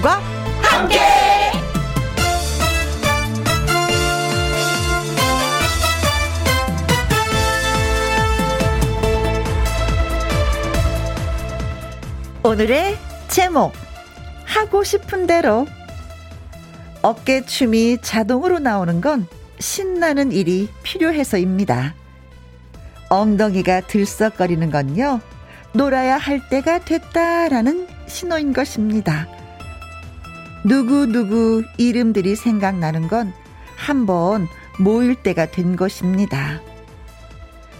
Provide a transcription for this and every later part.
김혜영과 함께. 오늘의 제목 하고 싶은 대로 어깨춤이 자동으로 나오는 건 신나는 일이 필요해서입니다. 엉덩이가 들썩거리는 건요, 놀아야 할 때가 됐다라는 신호인 것입니다. 누구누구 이름들이 생각나는 건 한번 모일 때가 된 것입니다.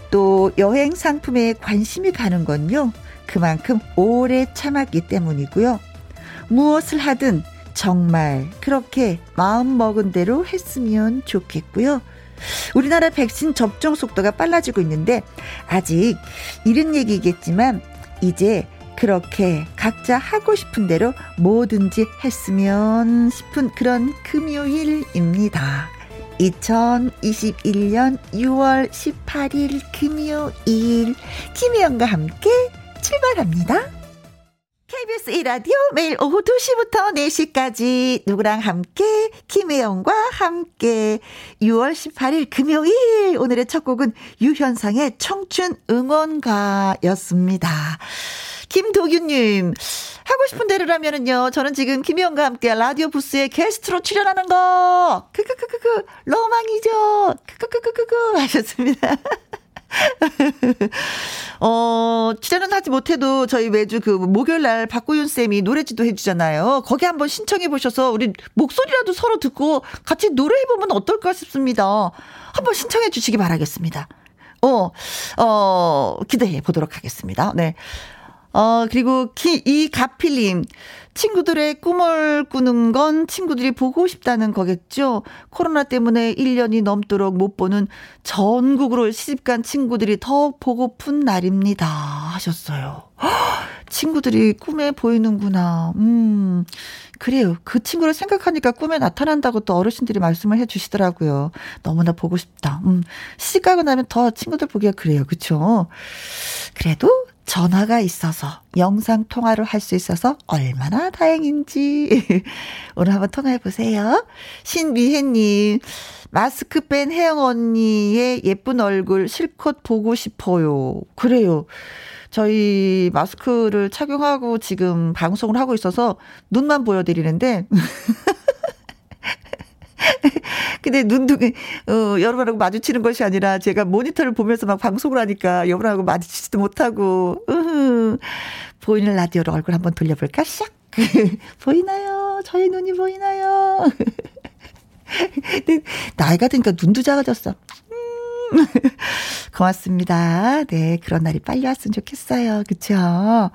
또 여행 상품에 관심이 가는 건요, 그만큼 오래 참았기 때문이고요. 무엇을 하든 정말 그렇게 마음 먹은 대로 했으면 좋겠고요. 우리나라 백신 접종 속도가 빨라지고 있는데 아직 이른 얘기겠지만 이제 그렇게 각자 하고 싶은 대로 뭐든지 했으면 싶은 그런 금요일입니다. 2021년 6월 18일 금요일 김혜영과 함께 출발합니다. KBS 1라디오 매일 오후 2시부터 4시까지 누구랑 함께 김혜영과 함께 6월 18일 금요일 오늘의 첫 곡은 유현상의 청춘 응원가였습니다. 김도균님 하고 싶은 대로라면은요 저는 지금 김혜영과 함께 라디오 부스에 게스트로 출연하는 거 크크크크크 로망이죠 크크크크크 하셨습니다. 어, 출연은 하지 못해도 저희 매주 그 목요일 날 박구윤 쌤이 노래지도 해주잖아요. 거기 한번 신청해 보셔서 우리 목소리라도 서로 듣고 같이 노래해 보면 어떨까 싶습니다. 한번 신청해 주시기 바라겠습니다. 어, 어, 기대해 보도록 하겠습니다. 네. 어, 그리고 기, 이 가필님. 친구들의 꿈을 꾸는 건 친구들이 보고 싶다는 거겠죠. 코로나 때문에 1년이 넘도록 못 보는 전국으로 시집간 친구들이 더 보고픈 날입니다. 하셨어요. 친구들이 꿈에 보이는구나. 음, 그래요. 그 친구를 생각하니까 꿈에 나타난다고 또 어르신들이 말씀을 해 주시더라고요. 너무나 보고 싶다. 음, 시집 가고 나면 더 친구들 보기가 그래요. 그쵸? 그래도 전화가 있어서 영상 통화를 할수 있어서 얼마나 다행인지 오늘 한번 통화해 보세요. 신미혜님 마스크 뺀 혜영 언니의 예쁜 얼굴 실컷 보고 싶어요. 그래요. 저희 마스크를 착용하고 지금 방송을 하고 있어서 눈만 보여드리는데 근데 눈도 어, 여러분하고 마주치는 것이 아니라 제가 모니터를 보면서 막 방송을 하니까 여러분하고 마주치지도 못하고 으흐. 보이는 라디오로 얼굴 한번 돌려볼까? 샥 보이나요? 저희 눈이 보이나요? 나이가 드니까 눈도 작아졌어. 음. 고맙습니다. 네, 그런 날이 빨리 왔으면 좋겠어요. 그쵸?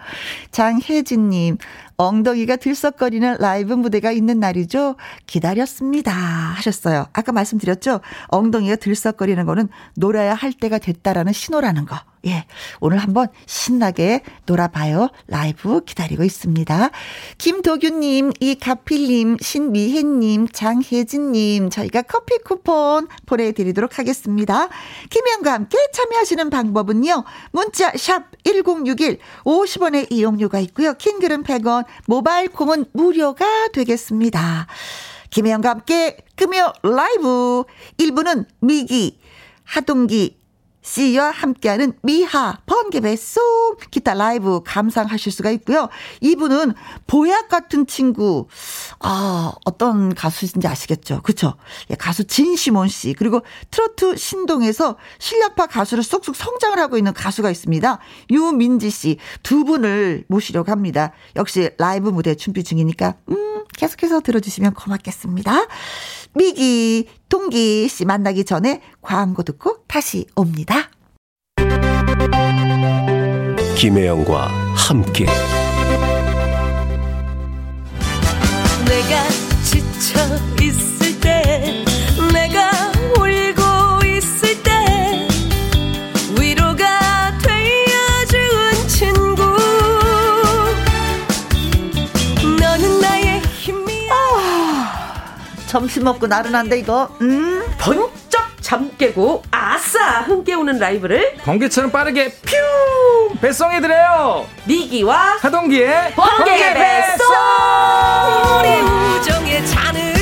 장혜진님, 엉덩이가 들썩거리는 라이브 무대가 있는 날이죠. 기다렸습니다. 하셨어요. 아까 말씀드렸죠? 엉덩이가 들썩거리는 거는 놀아야 할 때가 됐다라는 신호라는 거. 예. 오늘 한번 신나게 놀아봐요. 라이브 기다리고 있습니다. 김도균님, 이가필님, 신미혜님, 장혜진님, 저희가 커피 쿠폰 보내드리도록 하겠습니다. 김혜영과 함께 참여하시는 방법은요. 문자 샵 1061, 50원의 이용료가 있고요. 킹글은 100원, 모바일 콩은 무료가 되겠습니다. 김혜영과 함께 금요 라이브 1부는 미기, 하동기, 씨와 함께하는 미하 번개 배송 기타 라이브 감상하실 수가 있고요. 이분은 보약 같은 친구 아 어떤 가수인지 아시겠죠? 그렇죠? 예, 가수 진시몬 씨 그리고 트로트 신동에서 실력파 가수로 쏙쏙 성장을 하고 있는 가수가 있습니다. 유민지 씨 두 분을 모시려고 합니다. 역시 라이브 무대 준비 중이니까 음 계속해서 들어주시면 고맙겠습니다. 미기, 동기 씨 만나기 전에 광고 듣고 다시 옵니다. 김혜영과 함께. 내가 지쳐 있을 때, 내가 점심 먹고 나른한데 이거? 음 번쩍 잠 깨고 아싸 흥 깨우는 라이브를 번개처럼 빠르게 퓨! 배송해드려요. 미기와 하동기의 번개, 번개 배송! 우리 우정의 잔을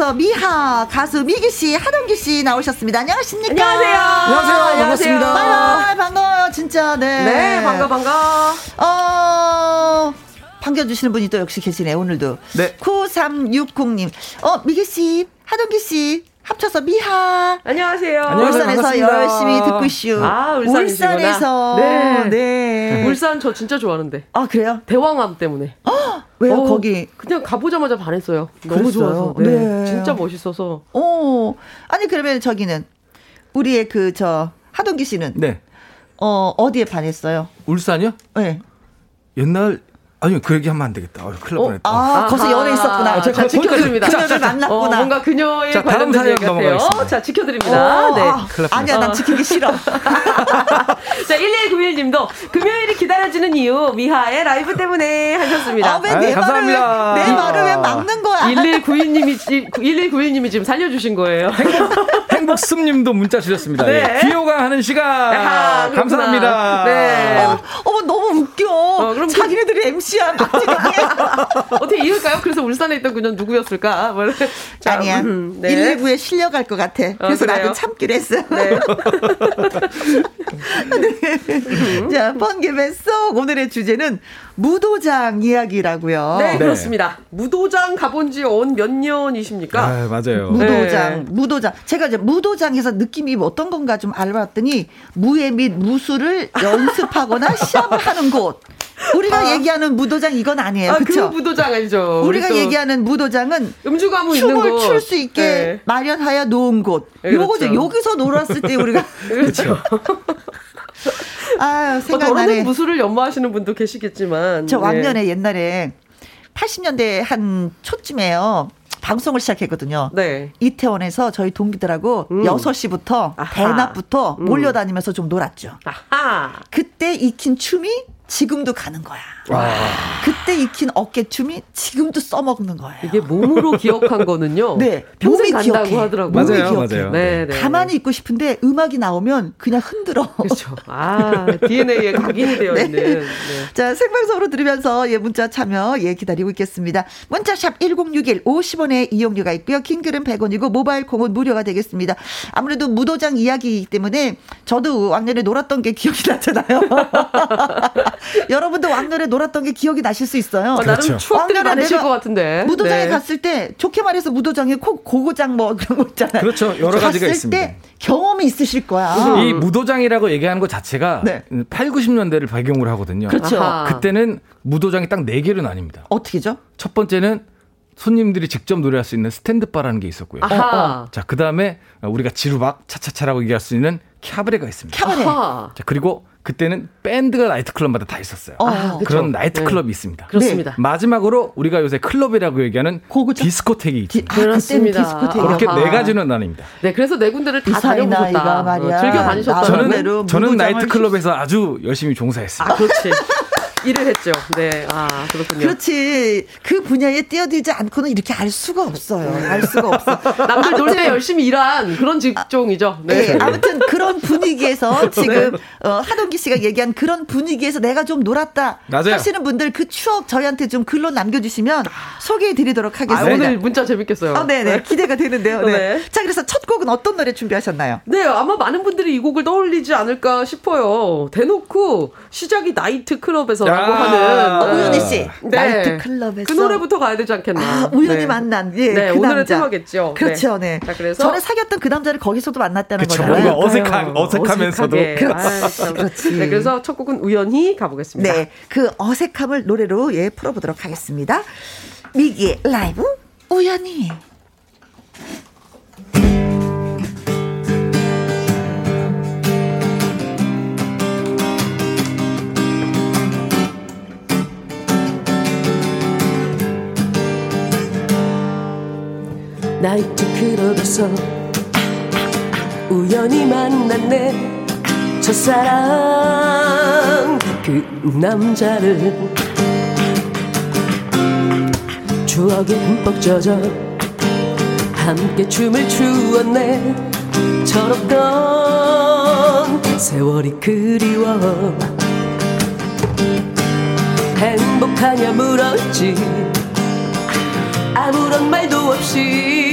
합쳐서 미하 가수 미기 씨, 하동기 씨 나오셨습니다. 안녕하십니까? 안녕하세요. 안녕하세요. 반갑습니다. 바이바이, 반가워요, 진짜. 네. 네, 반가, 반가. 어, 반겨주시는 분이 또 역시 계시네, 오늘도. 네. 9360님. 어, 미기 씨, 하동기 씨, 합쳐서 미하. 안녕하세요. 울산에서 반갑습니다. 열심히 듣고 있슈. 아, 울산이시구나. 울산에서. 네. 네. 울산 저 진짜 좋아하는데. 아, 그래요? 대왕암 때문에. 왜요, 어, 거기? 그냥 가보자마자 반했어요. 너무 그랬어요? 좋아서. 네. 네. 진짜 멋있어서. 어, 아니, 그러면 저기는, 우리의 그, 저, 하동기 씨는, 네. 어, 어디에 반했어요? 울산이요? 네. 옛날 아니요 그 얘기하면 안 되겠다. 어, 큰일 날 어, 뻔했다. 아, 거기서 연애 있었구나. 아, 자, 자, 지켜드립니다. 그녀를 만났구나. 어, 뭔가 그녀의 자, 다음 사연. 넘어가겠습니다. 자, 지켜드립니다. 어, 네. 아, 아니야, 난 지키기 싫어. 자, 1191님도 금요일이 기다려지는 이유 미하의 라이브 때문에 하셨습니다. 아, 왜 아유, 내 말을, 감사합니다. 왜, 내 말을 왜 막는 거야? 1191님이 1191님이 지금 살려주신 거예요. 행복습님도 문자 주셨습니다. 네. 예. 귀요가 하는 시간 그렇구나. 감사합니다. 네. 어, 어머, 너무 웃겨. 그럼 자기네들이 MC 야. 어떻게 이을까요? 그래서 울산에 있던 그녀는 누구였을까? 뭐 이렇게. 자, 아니야. 음, 네. 119에 실려갈 것 같아. 그래서 그래요? 나도 참기로 했어. 네. 자, 번개배 쏙 오늘의 주제는 무도장 이야기라고요. 네, 그렇습니다. 무도장 가본 지언몇 년이십니까? 아, 맞아요. 무도장, 네. 무도장. 제가 이제 무도장에서 느낌이 어떤 건가 좀 알아봤더니 무예 및 무술을 연습하거나 시합을 하는 곳. 우리가 얘기하는 무도장 이건 아니에요. 아, 그 그렇죠? 무도장 알죠? 우리가 얘기하는 무도장은 음주가무 춤을 곳. 출수 있게 네. 마련하여 놓은 곳. 네, 요거죠. 그렇죠. 여기서 놀았을 때 우리가 그렇죠. 아유, 뭐 생각나네. 더러운 무술을 연마하시는 분도 계시겠지만. 저 네. 왕년에 옛날에 80년대 한 초쯤에요. 방송을 시작했거든요. 네. 이태원에서 저희 동기들하고 음. 6시부터 아하. 대낮부터 음. 몰려다니면서 좀 놀았죠. 아하. 그때 익힌 춤이 지금도 가는 거야. 와. 그때 익힌 어깨춤이 지금도 써먹는 거예요. 이게 몸으로 기억한 거는요. 네, 평생 몸이 간다고 기억해. 하더라고요. 맞아요, 기억해. 맞아요. 네, 네. 가만히 있고 싶은데 음악이 나오면 그냥 흔들어. 그렇죠. 아, DNA에 각인이 되어 네. 있는. 네. 자, 생방송으로 들으면서 예, 문자 참여 예, 기다리고 있겠습니다. 문자샵 1061 50원의 이용료가 있고요. 킹글은 100원이고 모바일 콩은 무료가 되겠습니다. 아무래도 무도장 이야기이기 때문에 저도 왕년에 놀았던 게 기억이 나잖아요. 여러분도 왕년에 놀 았던 게 기억이 나실 수 있어요. 어, 나름 그렇죠. 추억들이 많으실 것 같은데. 무도장에 네. 갔을 때 좋게 말해서 무도장에 코, 고고장 뭐 그런 거 있잖아요. 그렇죠. 여러 가지가 있습니다. 때 경험이 있으실 거야. 이 무도장이라고 얘기하는 것 자체가 네. 8, 90년대를 배경으로 하거든요. 그렇죠. 아하. 그때는 무도장이 딱 네 개로 나뉩니다. 어떻게죠? 첫 번째는 손님들이 직접 노래할 수 있는 스탠드바라는 게 있었고요. 아하. 자, 그 다음에 우리가 지루박, 차차차라고 얘기할 수 있는 캬브레가 있습니다. 아하. 자, 그리고 그때는 밴드가 나이트클럽마다 다 있었어요. 어. 아. 그런 나이트클럽이 네. 있습니다. 그렇습니다. 마지막으로 우리가 요새 클럽이라고 얘기하는 고고장? 디스코텍이 디, 있습니다. 아, 그때는 그렇습니다. 디스코테이크. 그렇게 아하. 네 가지는 나뉩니다. 네, 그래서 네 군데를 다 다녀보셨다. 어, 즐겨 다니셨다. 저는 저는 나이트클럽에서 아주 열심히 종사했습니다. 아, 그렇지. 일을 했죠. 네. 아, 그렇군요. 그렇지. 그 분야에 뛰어들지 않고는 이렇게 알 수가 없어요. 알 수가 없어. 남들 놀 때 열심히 일한 그런 직종이죠. 네. 네. 아무튼 그런 분위기에서 지금 어, 하동기 씨가 얘기한 그런 분위기에서 내가 좀 놀았다 맞아요. 하시는 분들 그 추억 저희한테 좀 글로 남겨주시면 소개해 드리도록 아, 하겠습니다. 오늘 문자 재밌겠어요. 어, 네네 기대가 되는데요. 네. 네. 자 그래서 첫 곡은 어떤 노래 준비하셨나요? 네, 아마 많은 분들이 이 곡을 떠올리지 않을까 싶어요. 대놓고 시작이 나이트 클럽에서 라고 야. 하는 어, 우연희 씨 네. 나이트 클럽에서 그 노래부터 가야 되지 않겠나. 아, 우연히 네. 만난 예, 네, 그 오늘의 남자. 테마겠죠. 그렇죠, 네. 자, 그래서 전에 사귀었던 그 남자를 거기서도 만났다는 그쵸, 거잖아요. 뭔가 어색한- 어색하면서도. 그렇지, 참. 그렇지. 네, 그래서 첫 곡은 우연히 가보겠습니다. 네, 그 어색함을 노래로 예 풀어보도록 하겠습니다. 미기의 라이브 우연히. 나이트 클럽에서 우연히 만났네. 첫사랑 그 남자를 추억에 흠뻑 젖어 함께 춤을 추었네. 철없던 세월이 그리워 행복하냐 물었지. 아무런 말도 없이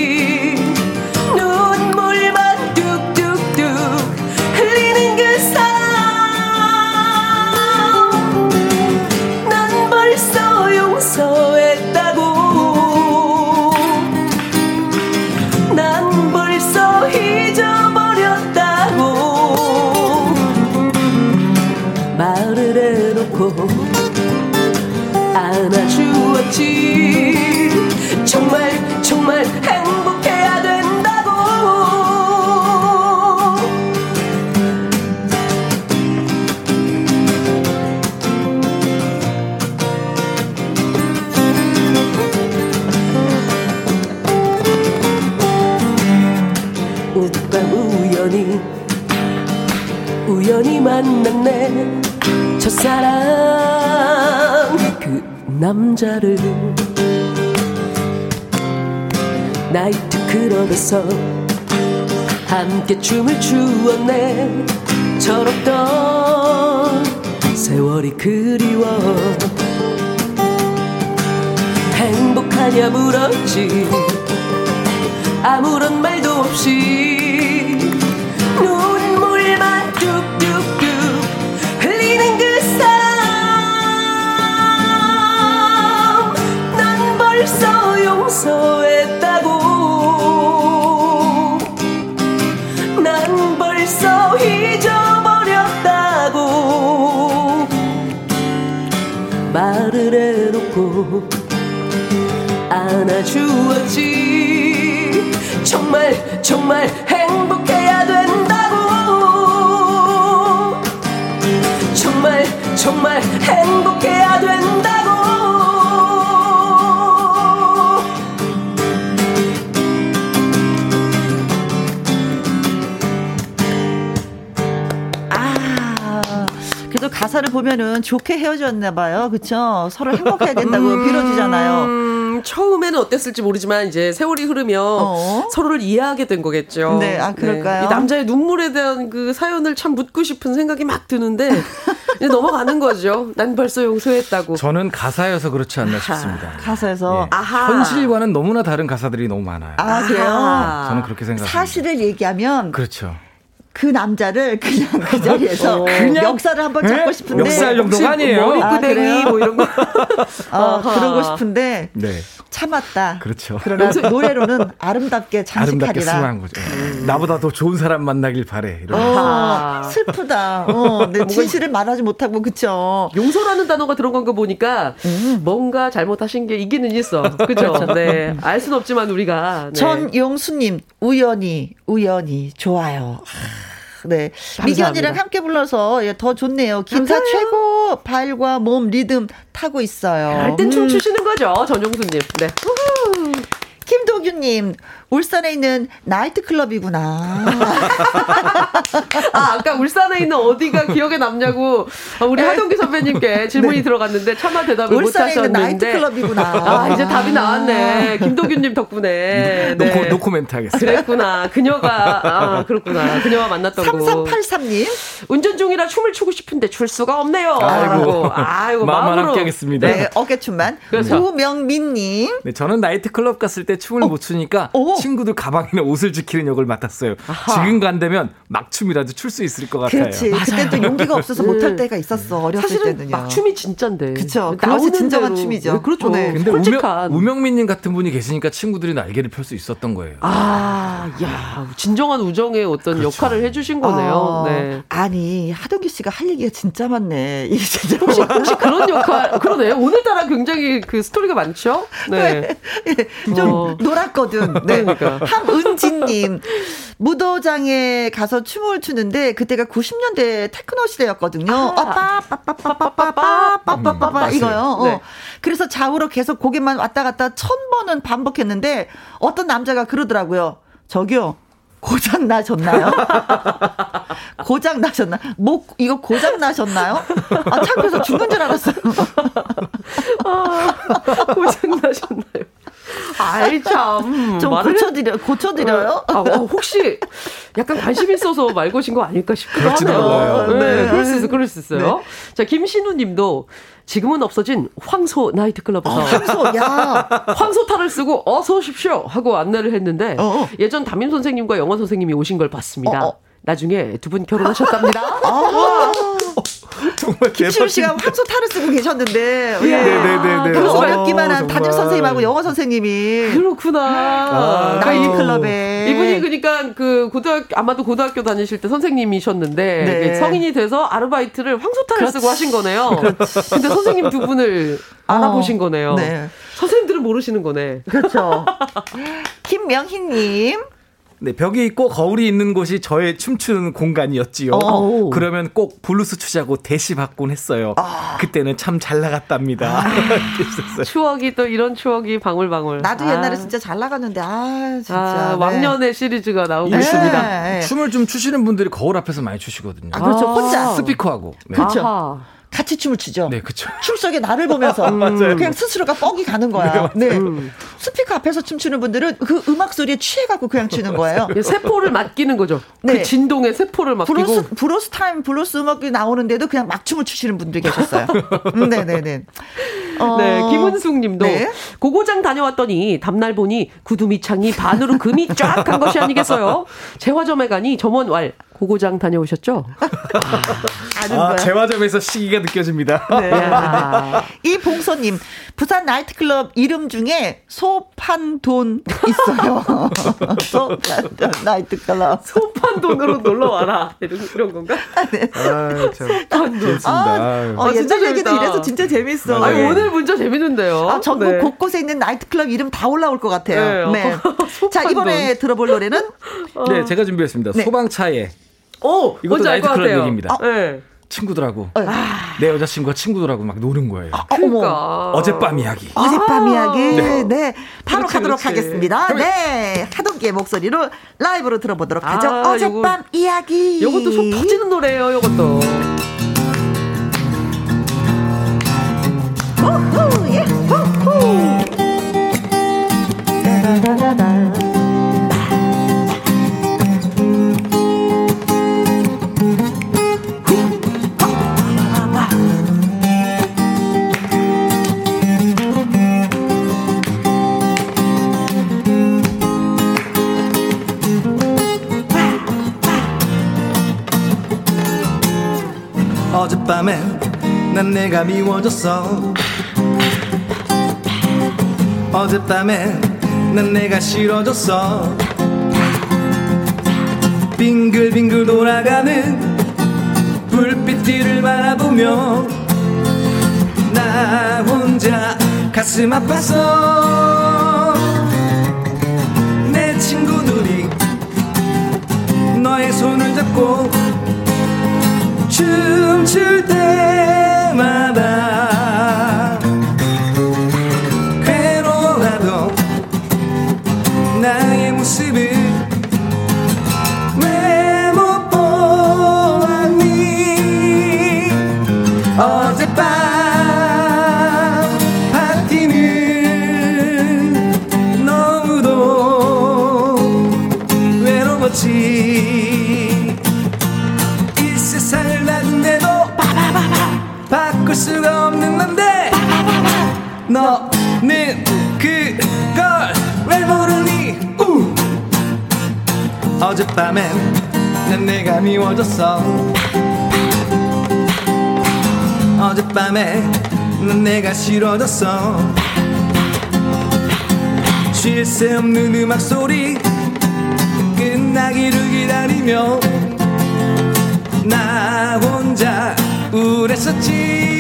정말 행복해야 된다고. 오빠 우연히 우연히 만났네. 첫사랑 그 남자를 나이트 클럽에서 함께 춤을 추었네. 철없던 세월이 그리워. 행복하냐 물었지. 아무런 말도 없이 눈물만 뚝뚝뚝 흘리는 그 사람. 난 벌써 용서했 해놓고 안아주었지. 정말 정말 행복해야 된다고. 정말 정말 행복해 가사를 보면은 좋게 헤어졌나 봐요. 그쵸? 서로 행복해야 된다고 빌어주잖아요. 음, 처음에는 어땠을지 모르지만 이제 세월이 흐르면 어? 서로를 이해하게 된 거겠죠. 네, 아, 그럴까요? 이 남자의 눈물에 대한 그 사연을 참 묻고 싶은 생각이 막 드는데 이제 넘어가는 거죠. 난 벌써 용서했다고. 저는 가사여서 그렇지 않나 싶습니다. 가사에서. 예. 아하. 현실과는 너무나 다른 가사들이 너무 많아요. 아, 그래요? 저는 그렇게 생각합니다. 사실을 얘기하면 그렇죠. 그 남자를 그냥 그 자리에서 그냥? 역사를 한번 네? 잡고 싶은데 역살 정도가 아니에요. 머리끄댕이 아? 뭐 이런 거. 어. 그러고 싶은데 네. 참았다. 그렇죠. 그러나 노래로는 아름답게 아름답게 장식하리라. 승화한 거죠. 나보다 더 좋은 사람 만나길 바래. 이런. 어, 슬프다. 어, 내 진실을 말하지 못하고 그쵸. 용서라는 단어가 들어간 거 보니까 음. 뭔가 잘못하신 게 있기는 있어. 그죠? 네. 알 수는 없지만 우리가. 네. 전용수님 우연히 우연히 좋아요. 하, 네 미견이랑 함께 불러서 예, 더 좋네요. 기타. 최고 발과 몸 리듬 타고 있어요. 할땐 음. 춤추시는 거죠, 전용수님. 네. 김도규님 울산에 있는 나이트 클럽이구나. 아, 아까 울산에 있는 어디가 기억에 남냐고 아, 우리 하동기 선배님께 질문이 들어갔는데 차마 대답을 못 네. 울산에 있는 나이트 하셨는데. 클럽이구나. 아, 이제 답이 나왔네. 김도균님 덕분에. 네. 노코, 노코멘트 하겠습니다. 그랬구나. 그녀가, 아, 그렇구나. 그녀와 만났던 거. 3383님 운전 중이라 춤을 추고 싶은데 출 수가 없네요. 아이고. 아이고, 마음만. 함께 하겠습니다. 네 어깨춤만 그렇죠. 우명민님 네, 저는 나이트클럽 갔을 때 춤을 못 추니까 어. 친구들 가방이나 옷을 지키는 역을 맡았어요. 지금 간다면 막춤이라도 출 수 있을 것 같아요. 그렇지 그때 또 용기가 없어서 못할 때가 있었어 어렸을 사실은 때는요. 막 춤이 진짠데. 그쵸. 나오는 그것이 진정한 대로. 춤이죠. 네, 그렇죠. 네. 근데 솔직한. 우명, 우명 민님 같은 분이 계시니까 친구들이 날개를 펼 수 있었던 거예요. 아, 야, 진정한 우정의 어떤 그렇죠. 역할을 해주신 거네요. 아, 네. 아니 하동규 씨가 할 얘기가 진짜 많네. 이게 진짜 혹시, 혹시 그런 역할, 그러네. 오늘따라 굉장히 그 스토리가 많죠? 네. 좀 어. 놀았거든. 네. 그러니까. 함은지님 무도장에 가서 춤을 추는데 그때가 90년대 테크노 시대였거든요. 아. 빠 빠빠빠빠빠빠빠빠 음, 이거요. 네. 어. 그래서 좌우로 계속 고개만 왔다 갔다 천 번은 반복했는데 어떤 남자가 그러더라고요. 저기요. 고장 나셨나요? 고장 나셨나? 목 이거 고장 나셨나요? 아 창피해서 죽는 줄 알았어요. 고장 나셨나요? 아이, 참. 좀 말을 고쳐드려 고쳐드려요? 아, 어, 혹시 약간 관심 있어서 말 거신 거 아닐까 싶기도 하네요. 네, 네. 그럴 수 있어, 그럴 수 있어요. 자, 김신우 님도 지금은 없어진 황소 나이트클럽에서 황소, 야. 황소탈을 쓰고 어서 오십시오 하고 안내를 했는데 어, 어. 예전 담임 선생님과 영어 선생님이 오신 걸 봤습니다. 어, 어. 나중에 두 분 결혼하셨답니다. 아, 정말 김치우 씨가 황소 탈을 쓰고 계셨는데. 예. 네네네네. 그 어, 어렵기만 한. 담임 선생님하고 영어 선생님이 그렇구나. 아, 나이트클럽에. 이분이 그러니까 그 고등학교 아마도 고등학교 다니실 때 선생님이셨는데 네. 성인이 돼서 아르바이트를 황소 탈을 그렇지. 쓰고 하신 거네요. 근데 선생님 두 분을 알아보신 거네요. 네. 선생님들은 모르시는 거네. 그렇죠. 김명희님. 네, 벽이 있고 거울이 있는 곳이 저의 춤추는 공간이었지요. 어. 그러면 꼭 블루스 추자고 대시 받곤 했어요. 그때는 참 잘 나갔답니다. 있었어요. 추억이 또 이런 추억이 방울방울. 나도 아. 옛날에 진짜 잘 나갔는데, 아, 진짜. 아, 네. 왕년의 시리즈가 나오고 네. 있습니다. 네. 춤을 좀 추시는 분들이 거울 앞에서 많이 추시거든요. 아, 그렇죠. 혼자. 스피커하고. 네. 그렇죠. 아하. 같이 춤을 추죠. 네, 그쵸. 춤 속에 나를 보면서 그냥 스스로가 뻑이 가는 거야. 네. 스피커 앞에서 춤추는 분들은 그 음악 소리에 취해갖고 그냥 추는 거예요. 이 세포를 맡기는 거죠. 네. 그 진동에 세포를 맡기고. 브루스, 브루스 타임, 브루스 음악이 나오는데도 그냥 막 춤을 추시는 분들이 계셨어요. 음, 네네 네. 어, 네, 김은숙 님도 네. 고고장 다녀왔더니 다음날 보니 구두 밑창이 반으로 금이 쫙 간 것이 아니겠어요? 제화점에 가니 점원 왈 고고장 다녀오셨죠? 아는 아, 거야. 제화점에서 시기가 느껴집니다. 네. 야. 이 봉소님, 부산 나이트클럽 이름 중에 소판돈 있어요. 소판돈 나이트클럽. 소판 돈으로 놀러 와라. 이런, 이런 건가? 아, 참. 재밌습니다. 아, 어, 아, 진짜 재밌다. 이래서 진짜 재밌어. 아니, 네. 오늘 문자 재밌는데요. 아, 전국 네. 곳곳에 있는 나이트클럽 이름 다 올라올 것 같아요. 네. 네. 자, 소판돈. 이번에 들어볼 노래는 네, 제가 준비했습니다. 네. 소방차에 오, 이것도 나이트클럽. 얘기입니다. 네. 친구들하고 어. 내 여자친구가 친구들하고 막 노는 거예요. 아. 그러니까. 어젯밤 이야기. 어젯밤 이야기. 네. 바로 그렇지, 가도록 그렇지. 하겠습니다. 네. 하동기의 목소리로 라이브로 들어보도록 아, 하죠. 요거- 어젯밤 이야기. 요것도 속 터지는 노래예요, 요것도. 우후, 예, 우후. 밤에 난 내가 미워졌어. 어젯밤에 난 내가 싫어졌어. 빙글빙글 돌아가는 불빛 뒤를 바라보며 나 혼자 가슴 아팠어 내 친구들이 너의 손을 잡고 춤출 때 난 내가 싫어졌어. 쉴 새 없는 음악 소리 끝나기를 기다리며 나 혼자 우울했었지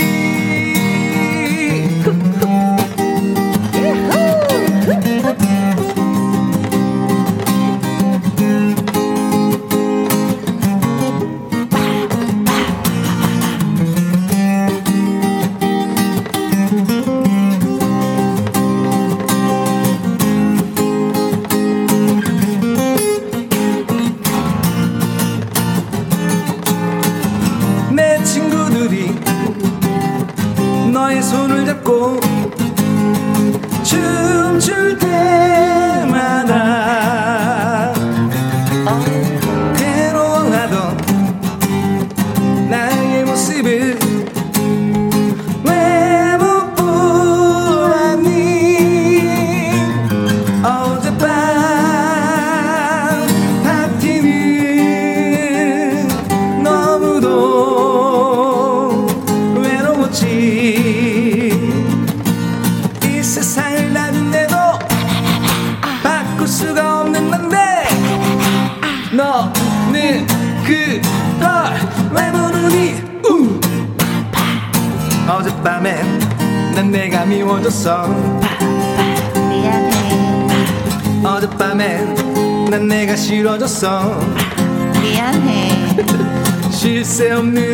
쉴새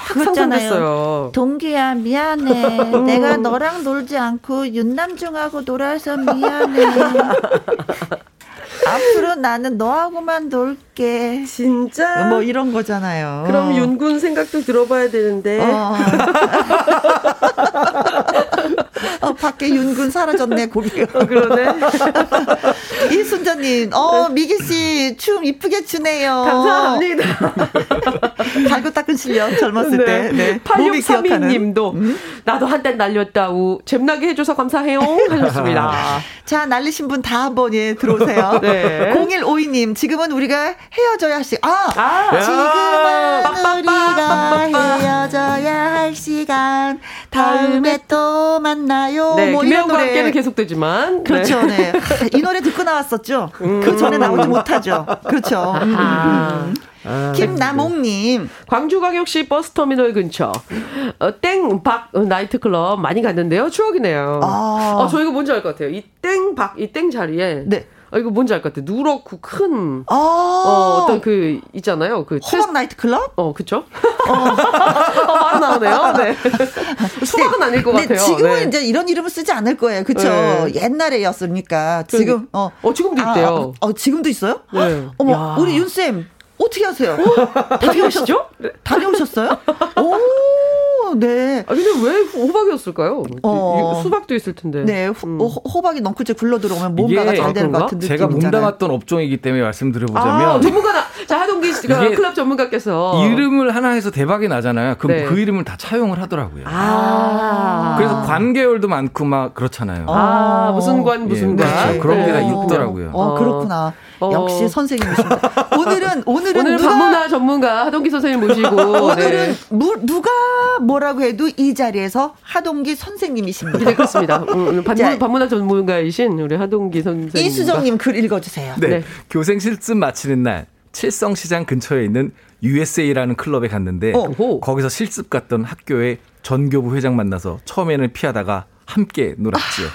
확 그렇잖아요. 상상됐어요. 동기야 미안해. 내가 너랑 놀지 않고 윤남중하고 놀아서 미안해. 앞으로 나는 너하고만 놀게. 진짜 뭐 이런 거잖아요. 그럼 윤군 생각도 들어봐야 되는데 어. 어, 밖에 윤군 사라졌네, 고기가. 그러네. 이순자님, 어, 미기 씨, 춤 이쁘게 추네요. 감사합니다. 달고 닦은 실력, 젊었을 때. 네. 몸이 기억하는. 8632님도 나도 한때 날렸다 우 잼나게 해줘서 감사해요 하셨습니다. 자, 날리신 분 다 한번 예, 들어오세요. 네. 0152님, 지금은 우리가 헤어져야 할 시, 아! 아, 지금은 우리가 헤어져야 할 시간. 다음에 또 만나요. 네, 뭐 이런 노래. 함께는 계속되지만 그렇죠, 네. 하, 이 노래 듣고 나왔었죠. 음. 그 전에 나오지 못하죠. 그렇죠. 음. 아, 김남옥님, 광주광역시 버스터미널 근처 어, 땡박 나이트클럽 많이 갔는데요. 추억이네요. 아. 어, 저 이거 뭔지 알 것 같아요. 이 땡 박 이 땡 자리에 네. 어, 이거 뭔지 알 것 같아요. 누렇고 큰 아, 어, 어떤 그 있잖아요. 그 호박 나이트 클럽? 어, 그쵸? 어, 바로 나오네요. 네. 수박은 아닐 것 같아요. 지금은 네. 이제 이런 이름을 쓰지 않을 거예요. 그쵸? 네. 옛날에였으니까. 지금, 어. 어, 지금도 아, 있대요. 아, 어, 지금도 있어요? 네. 어머, 야. 우리 윤쌤, 어떻게 하세요? 다녀오시죠? 다녀오셨어요? 오, 네. 아, 근데 왜 호박이었을까요? 어. 이- 수박도 있을 텐데. 네, 호, 음. 호, 박이 넝쿨째 굴러 들어오면 뭔가가 이게 잘 되는 것? 같은 느낌이 제가. 몸담았던 업종이기 때문에 말씀드려보자면 아, 전문가다. 자, 하동기 씨가 이게 클럽 전문가께서. 이름을 하나 해서 대박이 나잖아요. 그럼 네. 그 이름을 다 차용을 하더라고요. 아. 그래서 관계열도 많고 막 그렇잖아요. 아, 무슨 관, 무슨 예, 관. 그렇죠. 그런 게다 어. 있더라고요. 어, 그렇구나. 어. 역시 선생님이십니다. 오늘은, 오늘은 오늘 누가, 반문화 전문가 하동기 선생님 모시고. 오늘은 네. 무, 누가 뭐라고 해도 이 자리에서 하동기 선생님이십니다. 네, 그렇습니다. 음, 자. 반문, 반문화 전문가이신 우리 하동기 선생님. 이수정님 글 읽어주세요. 네. 네. 교생 실습 마치는 날 칠성시장 근처에 있는 USA라는 클럽에 갔는데 어. 오. 거기서 실습 갔던 학교의 전교부 회장 만나서 처음에는 피하다가 함께 놀았지요.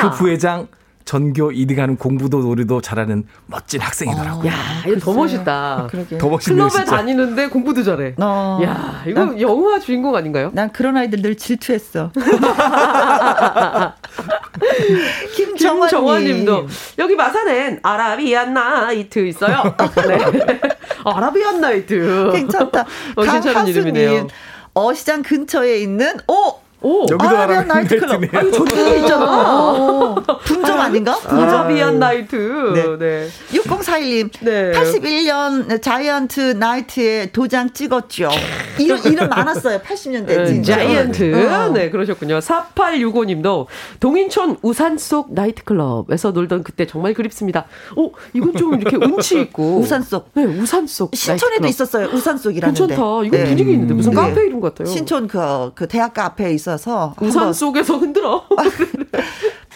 그 부회장 전교 2등하는 공부도 놀이도 잘하는 멋진 학생이더라고요. 야, 이거 더 멋있다. 그러게. 더 멋있네요, 클럽에 진짜. 다니는데 공부도 잘해. 어. 야, 이거 영화 주인공 아닌가요? 난 그런 아이들 늘 질투했어. 김정환님. 김정환님도 여기 마산엔 아라비안 나이트 있어요. 네. 아라비안 나이트. 괜찮다. 어, 괜찮은 이름이네요. 어시장 근처에 있는 오 오, 여기도 아라비안 아라비안 나이트클럽. 나이트네요. 아니 저기 있잖아. 어, 분점 아닌가? 아라비안 나이트. 네. 네. 6041님. 네. 81년 자이언트 나이트에 도장 찍었죠. 이름, 이름 많았어요. 80년대. 네, 진짜. 자이언트. 어. 네, 그러셨군요. 4865님도 동인촌 우산 속 나이트클럽에서 놀던 그때 정말 그립습니다. 오, 이건 좀 이렇게 운치 있고. 우산 속. 네, 우산 속. 신촌에도 나이트클럽. 있었어요. 우산 속이라는데. 괜찮다. 이거 네. 분위기 있는데 무슨 네. 카페 이름 같아요. 신촌 그, 그 대학가 앞에 있어 서. 우산 속에서 흔들어.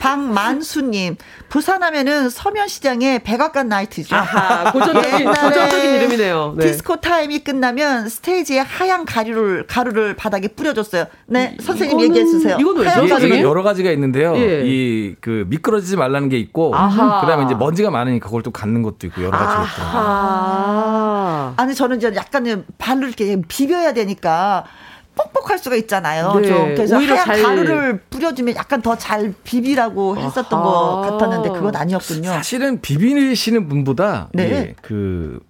박만수님, 부산하면은 서면시장에 백악관 나이트죠. 아하, 고전적인, 고전적인 이름이네요. 네. 디스코 타임이 끝나면 스테이지에 하얀 가루를 가루를 바닥에 뿌려줬어요. 네, 선생님 얘기해 주세요. 이건 왜죠? 여러 가지가 있는데요. 예. 이그 미끄러지지 말라는 게 있고, 아하. 그다음에 이제 먼지가 많으니까 그걸 또 갖는 것도 있고 여러 가지가. 아. 아니 저는 이제 약간 발로 이렇게 비벼야 되니까 뻑뻑할 수가 있잖아요. 네, 좀 그래서 오히려 하얀 잘- 가루를 뿌려주면 약간 더 잘 비비라고 했었던 아하. 것 같았는데 그건 아니었군요. 사실은 비비시는 분보다 네. 예, 그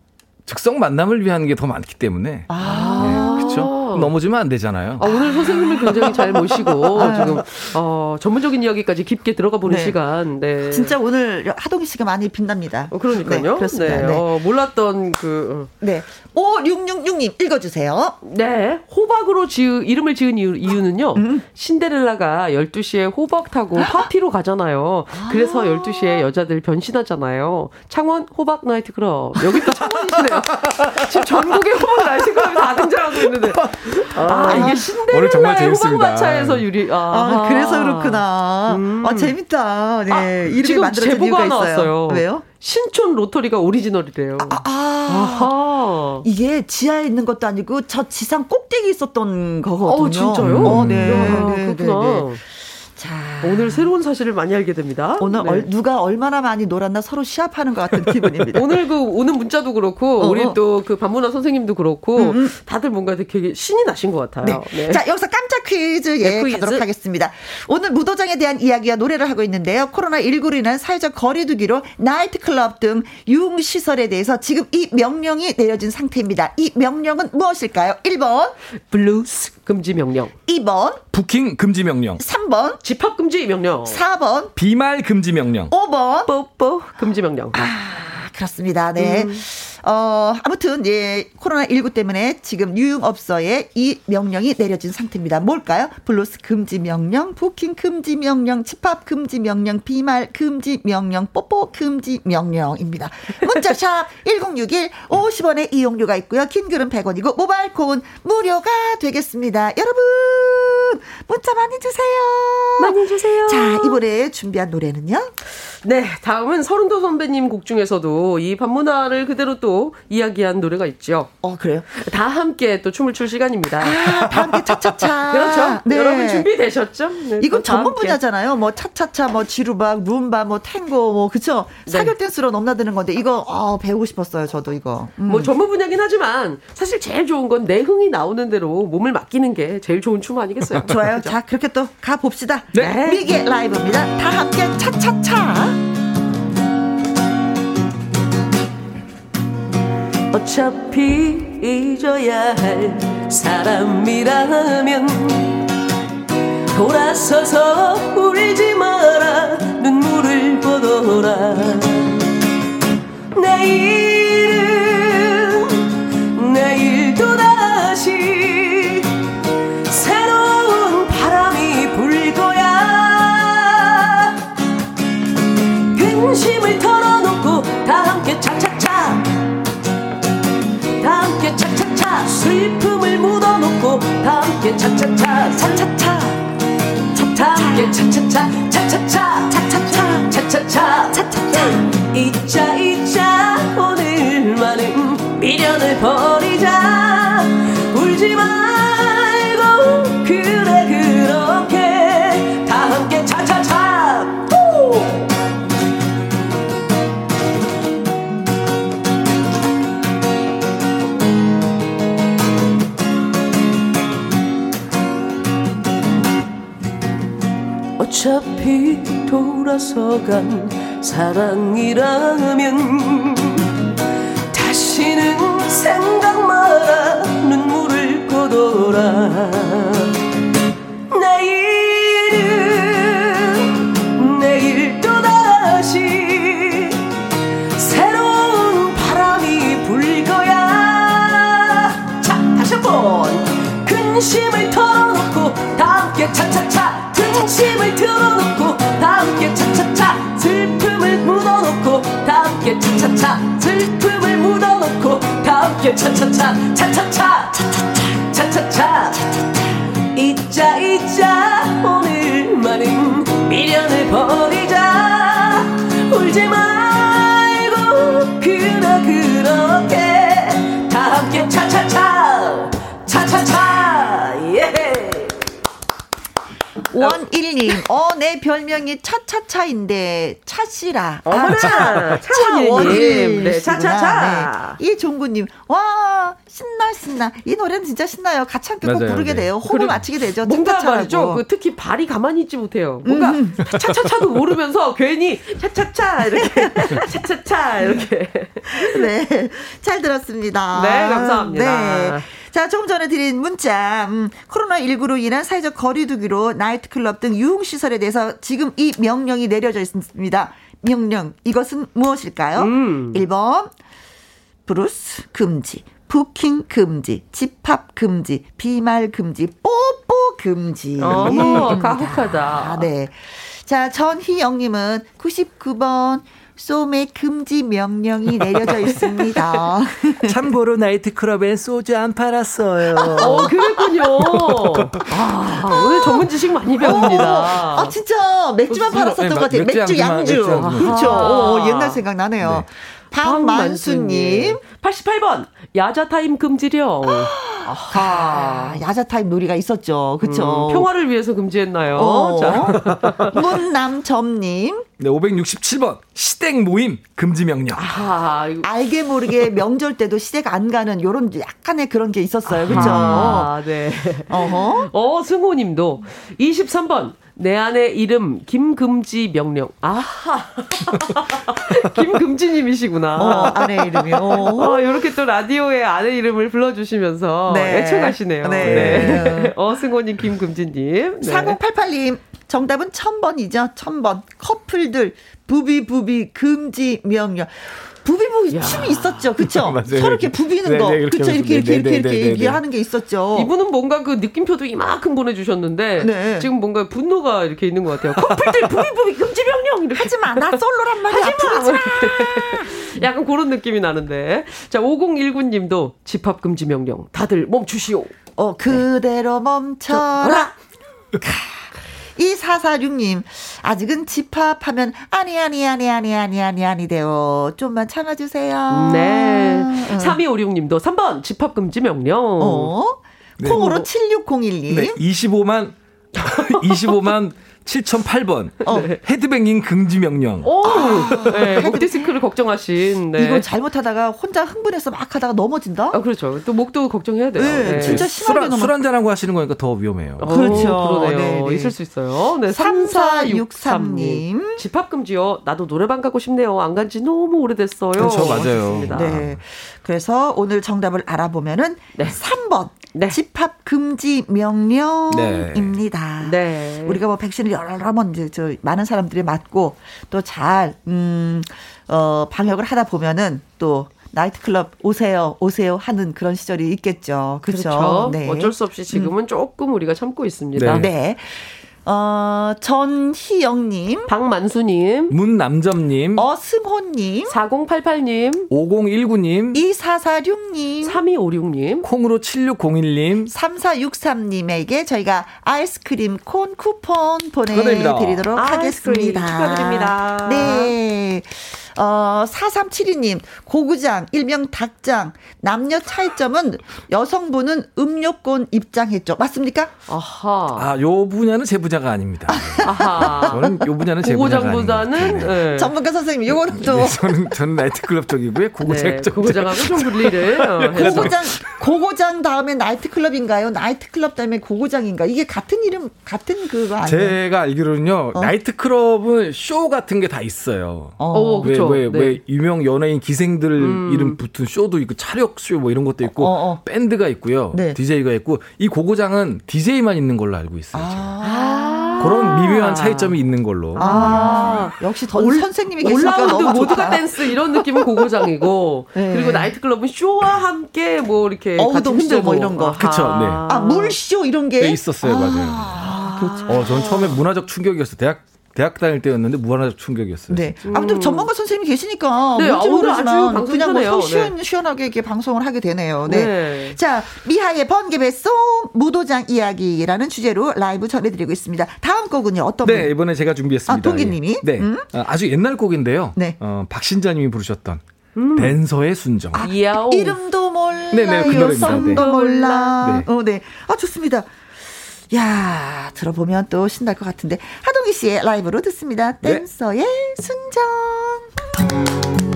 즉석 만남을 위한 게 더 많기 때문에 아, 네, 그렇죠. 넘어지면 안 되잖아요. 아, 오늘 선생님을 굉장히 잘 모시고 지금 어, 전문적인 이야기까지 깊게 들어가 보는 네. 시간. 네. 진짜 오늘 하동희 씨가 많이 빛납니다. 어, 그러니까요. 네, 그렇습니다. 네. 네. 어, 몰랐던 그 어. 네. 5666님 읽어주세요. 네. 호박으로 지으, 이름을 지은 이유, 이유는요. 음. 신데렐라가 12시에 호박 타고 파티로 가잖아요. 그래서 12시에 여자들 변신하잖아요. 창원 호박 나이트클럽. 여기 또 창원이시네요. 지금 전국의 호박 나이트클럽이 다 등장하고 있는데. 아, 이게 오늘 정말 신데렐라의. 호박마차에서 유리. 아, 아, 그래서 그렇구나. 아, 재밌다. 네. 아, 이름이 지금 만들어진 이유가 나왔어요. 있어요. 왜요? 신촌 로터리가 오리지널이래요. 아, 아하. 이게 지하에 있는 것도 아니고 저 지상 꼭대기 있었던 거거든요. 어, 진짜요? 어, 네. 이야, 네, 그렇구나. 네, 네. 자. 오늘 새로운 사실을 많이 알게 됩니다. 오늘 네. 얼- 누가 얼마나 많이 놀았나 서로 시합하는 것 같은 기분입니다. 오늘 그 오는 문자도 그렇고 어, 우리 어. 또그 반문화 선생님도 그렇고 음, 음. 다들 뭔가 되게 신이 나신 것 같아요. 네. 네. 자, 여기서 깜짝 퀴즈 예, 네, 퀴즈. 가도록 하겠습니다. 오늘 무도장에 대한 이야기와 노래를 하고 있는데요. 코로나 19로 인한 사회적 거리두기로 나이트클럽 등 유흥시설에 대해서 지금 이 명령이 내려진 상태입니다. 이 명령은 무엇일까요? 1번, 블루스 금지 명령, 2번, 부킹 금지 명령, 3번, 집합 금지 명령, 4번, 비말 금지 명령. 5번. 뽀뽀 금지 명령. 아, 그렇습니다. 네. 음. 어, 아무튼, 예, 코로나19 때문에 지금 유흥업소에 이 명령이 내려진 상태입니다. 뭘까요? 블루스 금지 명령, 부킹 금지 명령, 집합 금지 명령, 비말 금지 명령, 뽀뽀 금지 명령입니다. 문자샵 1061, 50원의 이용료가 있고요. 긴 글은 100원이고, 모바일 콩은 무료가 되겠습니다. 여러분, 문자 많이 주세요. 많이 주세요. 자, 이번에 준비한 노래는요? 네, 다음은 서른도 선배님 곡 중에서도 이 반문화를 그대로 또 이야기한 노래가 있죠. 어, 그래요? 다 함께 또 춤을 출 시간입니다. 아, 다 함께 차차차. 그렇죠. 네. 여러분 준비되셨죠? 네, 이건 전문. 분야잖아요. 뭐 차차차, 뭐 지루박, 룸바, 뭐 탱고, 뭐 그쵸? 네. 사교 댄스로 넘나드는 건데 이거 어, 배우고 싶었어요. 저도 이거. 음. 뭐 전문 분야긴 하지만 사실 제일 좋은 건 내 흥이 나오는 대로 몸을 맡기는 게 제일 좋은 춤 아니겠어요? 좋아요. 그죠? 자, 그렇게 또 가 봅시다. 네. 미개 라이브입니다. 다 함께 차차차. 어차피 잊어야 할 사람이라면 돌아서서 울지 마라. 눈물을 보더라. 내 다 함께 차차차 차차차 다 함께 차차차. 차차차. 차차차. 차차차. 차차차. 잊자 잊자. 오늘만은 미련을 버리자. 울지 말고 그 어차피 돌아서 간 사랑이라면 다시는 생각 마라 눈물을 거둬라. 내일은 내일 또다시 새로운 바람이 불 거야. 자 다시 한번. 근심을 털어놓고 다 함께 차차차 근심을 틀어놓고 다 함께 차차차 슬픔을 묻어놓고 다 함께 차차차 슬픔을 묻어놓고 다 함께 차차차 차차차 차차차 잊자 잊자 오늘만은 미련을 버리자 울지 말 원일님, 어, 내 별명이 차차차인데, 차씨라. 어머나, 차원일님. 차원일 네. 차차차. 네. 이종구님, 와, 신나, 신나. 이 노래는 진짜 신나요. 같이 함께 꼭 맞아요, 부르게 네. 돼요. 호흡을 그리고 맞추게 되죠. 뭔가. 말이죠. 그 특히 발이 가만히 있지 못해요. 뭔가 차차차도 모르면서 괜히 차차차 이렇게 차차차 이렇게. 네. 잘 들었습니다. 네, 감사합니다. 네. 자, 조금 전에 드린 문자, 음, 코로나19로 인한 사회적 거리두기로 나이트클럽 등 유흥시설에 대해서 지금 이 명령이 내려져 있습니다. 명령, 이것은 무엇일까요? 음. 1번, 브루스 금지, 부킹 금지, 집합 금지, 비말 금지, 뽀뽀 금지. 어, 가혹하다. 아, 네. 자, 전희영님은 99번 소매 금지 명령이 내려져 있습니다. 참고로 나이트클럽엔 소주 안 팔았어요. 어, 그랬군요. 아, 오늘 전문 지식 많이 배웁니다. 아, 진짜 맥주만 술, 팔았었던 네, 것 같아요. 맥주 맥주, 양주. 맥주 양주만. 그렇죠. 아하. 어, 옛날 생각 나네요. 박만수님. 88번. 야자타임 금지령. 아, 야자타임 놀이가 있었죠. 그쵸. 음, 평화를 위해서 금지했나요? 어. 자. 문남점님. 네, 567번 시댁 모임 금지 명령. 아. 알게 모르게 명절 때도 시댁 안 가는 요런 약간의 그런 게 있었어요. 그쵸. 아, 네. 어허. 어, 승호 님도 23번. 내 아내 이름 김금지 명령. 아하. 김금지 님이시구나. 어, 아내 이름이. 어. 어, 이렇게 또 라디오에 아내 이름을 불러주시면서 네. 애청하시네요. 네. 네. 어, 승호님, 김금진님. 네. 4088님, 정답은 1000번이죠. 1000번. 커플들, 부비부비 금지 명령. 부비부비 야. 춤이 있었죠. 그쵸? 맞아요. 서로 이렇게 부비는 네, 거. 네, 이렇게 그쵸? 이렇게, 이렇게, 네, 이렇게, 네, 이렇게, 이렇게 네. 하는 게 있었죠. 이분은 뭔가 그 느낌표도 이만큼 보내주셨는데 네. 지금 뭔가 분노가 이렇게 있는 것 같아요. 커플들 부비부비 금지 명령 이렇게 하지마, 나 솔로란 말이야. 하지마. 약간 그런 느낌이 나는데 자 5019님도 집합 금지 명령 다들 멈추시오. 어, 그대로 멈춰라. 이 446님, 아직은 집합하면, 아니, 아니, 아니, 아니, 아니, 아니, 아니, 돼요. 좀만 참아주세요. 네. 응. 3256님도 3번 집합 금지 명령. 어? 콩으로 7601님. 네, 25만 25만 7008번 어. 헤드뱅잉 금지 명령. 오, 네, 목 디스크를 걱정하신. 네. 이거 잘못하다가 혼자 흥분해서 막 하다가 넘어진다? 아 그렇죠. 또 목도 걱정해야 돼요. 네, 진짜 심하게 넘어. 술 한잔하고 하시는 거니까 더 위험해요. 어, 그렇죠. 그러네요. 네, 네. 있을 수 있어요. 네, 3463님. 3463님. 집합금지요. 나도 노래방 가고 싶네요. 안 간 지 너무 오래됐어요. 그렇죠, 맞아요. 네. 그래서 오늘 정답을 알아보면은 네. 3번. 네. 집합 금지 명령입니다. 네. 우리가 뭐 백신을 여러 번 이제 저 많은 사람들이 맞고 또 잘 음, 어, 방역을 하다 보면은 또 나이트클럽 오세요, 오세요 하는 그런 시절이 있겠죠. 그렇죠. 그렇죠. 네. 어쩔 수 없이 지금은 조금 우리가 참고 있습니다. 네. 네. 어, 전희영님, 음. 박만수님, 문남점님, 어스호님, 4088님, 5019님, 2446님, 3256님. 콩으로 7601님, 3463님에게 저희가 아이스크림 콘 쿠폰. 보내드리도록 하겠습니다. 축하드립니다. 네. 어, 4372님, 고구장, 일명 닭장, 남녀 차이점은 여성분은 음료권 입장했죠. 맞습니까? 아하. 아, 요 분야는 제 분야가 아닙니다. 아하. 저는 요 분야는 제 분야가 아닙니다. 고고장보다는 네. 네. 전문가 선생님, 요거는 또. 네, 저는 저는 나이트클럽 쪽이고요. 고고장 네, 쪽. 고고장하고 좀 분리를 어, 해서. 고고장, 고고장 다음에 나이트클럽인가요? 나이트클럽 다음에 고고장인가? 이게 같은 이름, 같은 그거 아니에요? 제가 알기로는요. 어. 나이트클럽은 쇼 같은 게 다 있어요. 어. 어, 왜, 그쵸. 왜, 네. 왜 유명 연예인 기생들 음. 이름 붙은 쇼도 있고 차력 쇼 뭐 이런 것도 있고 어, 어. 밴드가 있고요. 네. DJ가 있고 이 고고장은 DJ만 있는 걸로 알고 있어요. 아. 그런 미묘한 차이점이 있는 걸로. 아, 역시 더 선생님이 계시니까 올라운드 너무 모두가 좋다. 댄스 이런 느낌은 고고장이고 네. 그리고 나이트클럽은 쇼와 함께 뭐 이렇게 같이 어우동쇼 흔들고 뭐 이런 거. 그쵸, 네. 아, 물쇼 이런 게? 네, 있었어요, 맞아요. 아, 그렇죠. 어, 전 처음에 문화적 충격이었어요. 대학 대학 다닐 때였는데 문화적 충격이었어요. 네. 아무튼 전문가 선생님이 계시니까 네, 뭔지 아, 모르지만 그냥 뭐 편해요. 시원, 시원하게 이렇게 방송을 하게 되네요. 네. 네. 자, 미하의 번개 배송 무도장 이야기라는 주제로 라이브 전해드리고 있습니다. 다음 곡은요, 어떤 네, 분? 이번에 제가 준비했습니다. 아, 동기님이? 네. 음? 아, 아주 옛날 곡인데요. 네. 어, 박신자님이 부르셨던 댄서의 순정. 야오. 이름도 몰라요. 네네, 그 노래입니다. 성도 네. 몰라. 네. 어, 네. 아, 좋습니다. 야 들어보면 또 신날 것 같은데. 하동기 씨의 라이브로 듣습니다. 네. 댄서의 순정.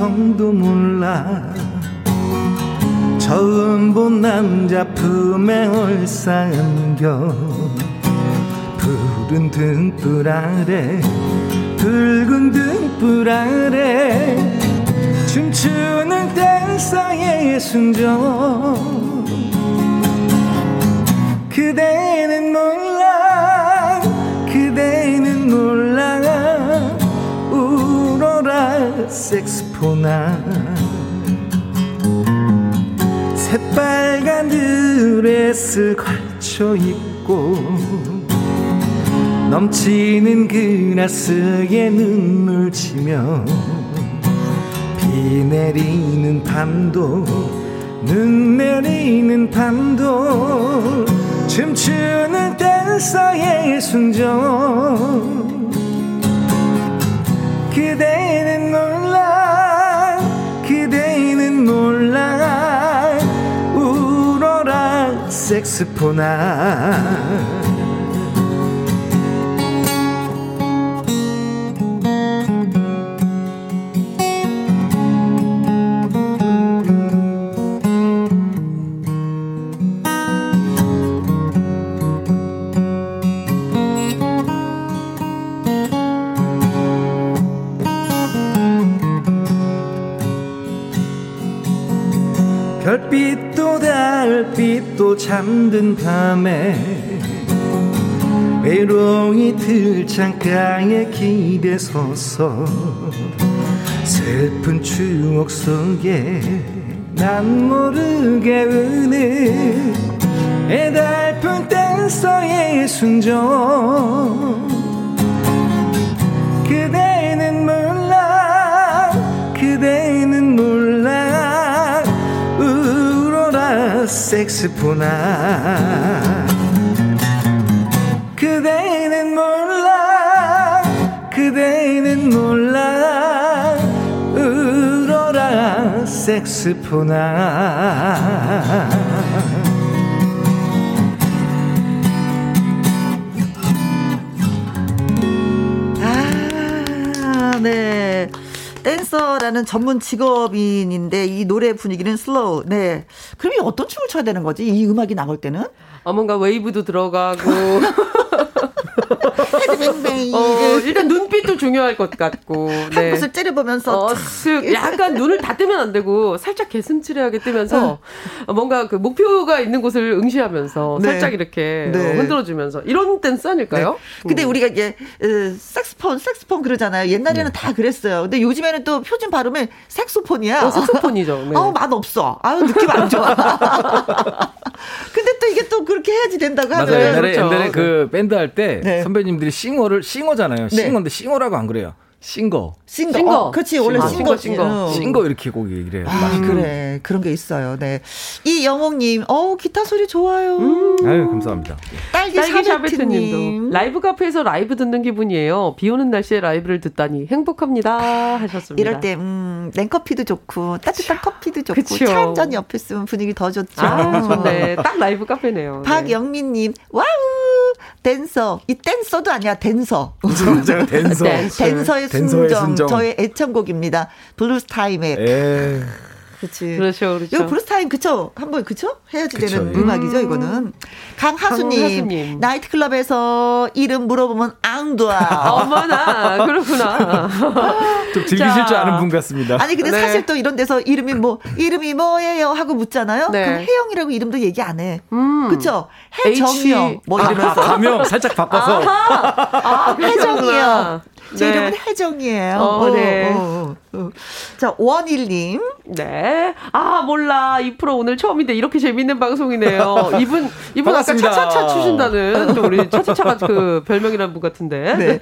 정도 몰라. 처음 본 남자 품에 얼싸안겨 푸른 등불 아래 붉은 등불 아래 춤추는 댄서의 순정. 그대는 몰라 그대는 몰라 색스포나. 새빨간 드레스 걸쳐 입고 넘치는 그라스에 눈물 치며 비 내리는 밤도 눈 내리는 밤도 춤추는 댄서의 순정 그대는 몰라 그대는 몰라. 울어라 색스포나 별빛도 달빛도 잠든 밤에 외로이 들창가에 기대 서서 슬픈 추억 속에 난 모르게 우는 애달픈 댄서의 순정 그대는 몰 색스포나 그대는 몰라. 그대는 몰라. 울어라 색스포나 아, 네. 댄서라는 전문 직업인인데 이 노래 분위기는 슬로우. 네. 그럼 이 어떤 춤을 춰야 되는 거지? 이 음악이 나올 때는? 어, 뭔가 웨이브도 들어가고. 어, 일단 눈빛도 중요할 것 같고. 네. 한곳을 째려보면서 어, 슥 약간 눈을 다 뜨면 안 되고 살짝 개슴츠레하게 뜨면서 어, 뭔가 그 목표가 있는 곳을 응시하면서 네. 살짝 이렇게 네. 어, 흔들어주면서 이런 댄스 아닐까요? 근데 우리가 이제 으, 색스폰, 색스폰 그러잖아요. 옛날에는 다 그랬어요. 근데 요즘에는 또 표준 발음은 색소폰이야. 어, 색소폰이죠. 네. 아우 맛 없어. 아유 느낌 안 좋아. 근데 또 이게 또 그렇게 해야지 된다고 하면 맞아요. 옛날에, 그렇죠. 옛날에 그 밴드 할때 네. 선배님들이 싱어를 싱어잖아요. 네. 싱어인데 싱어라고 안 그래요. 싱거. 싱거. 싱거. 어, 그렇지 원래 싱거. 싱거, 싱거. 응. 싱거 이렇게 꼭 얘기를 해요. 아 그래 그런 게 있어요. 네. 이 영옥님, 어우 기타 소리 좋아요. 아유, 감사합니다. 딸기, 딸기 샤베트님. 샤베트 님도 라이브 카페에서 라이브 듣는 기분이에요. 비 오는 날씨에 라이브를 듣다니 행복합니다 하셨습니다. 이럴 때, 음, 냉커피도 좋고, 따뜻한 커피도 좋고, 그쵸. 차한잔 옆에 있으면 분위기 더 좋죠. 아 좋네. 딱 라이브 카페네요. 네. 박영민 님, 와우! 댄서. 이 댄서도 아니야, 댄서. 맞아요. 댄서. 댄서. 댄서의 댄서의 순정, 순정. 저의 애창곡입니다. 블루스 타임에. 에 그치. 그렇죠, 그렇죠. 이거 블루스 타임, 그쵸? 한번, 그쵸? 해야지 그쵸, 되는 예. 음악이죠, 이거는. 강하수님, 강하수님. 나이트클럽에서 이름 물어보면 앙도아. 어머나 그렇구나. 좀 즐기실 자. 줄 아는 분 같습니다. 아니 근데 네. 사실 또 이런 데서 이름이 뭐 이름이 뭐예요 하고 묻잖아요. 네. 그럼 혜영이라고 이름도 얘기 안 해. 음. 그쵸? H. 혜정이요. 뭐 아, 이러면서 가명 살짝 바꿔서 아, 혜정이요. 제 네. 이름은 혜정이에요. 어, 네. 어, 어. 자 원일님. 네. 아, 몰라. 이 프로 오늘 처음인데 이렇게 재밌는 방송이네요. 이분, 이분 아까 반갑습니다. 차차차 추신다는 또 우리 차차차가 그 별명이라는 분 같은데. 네.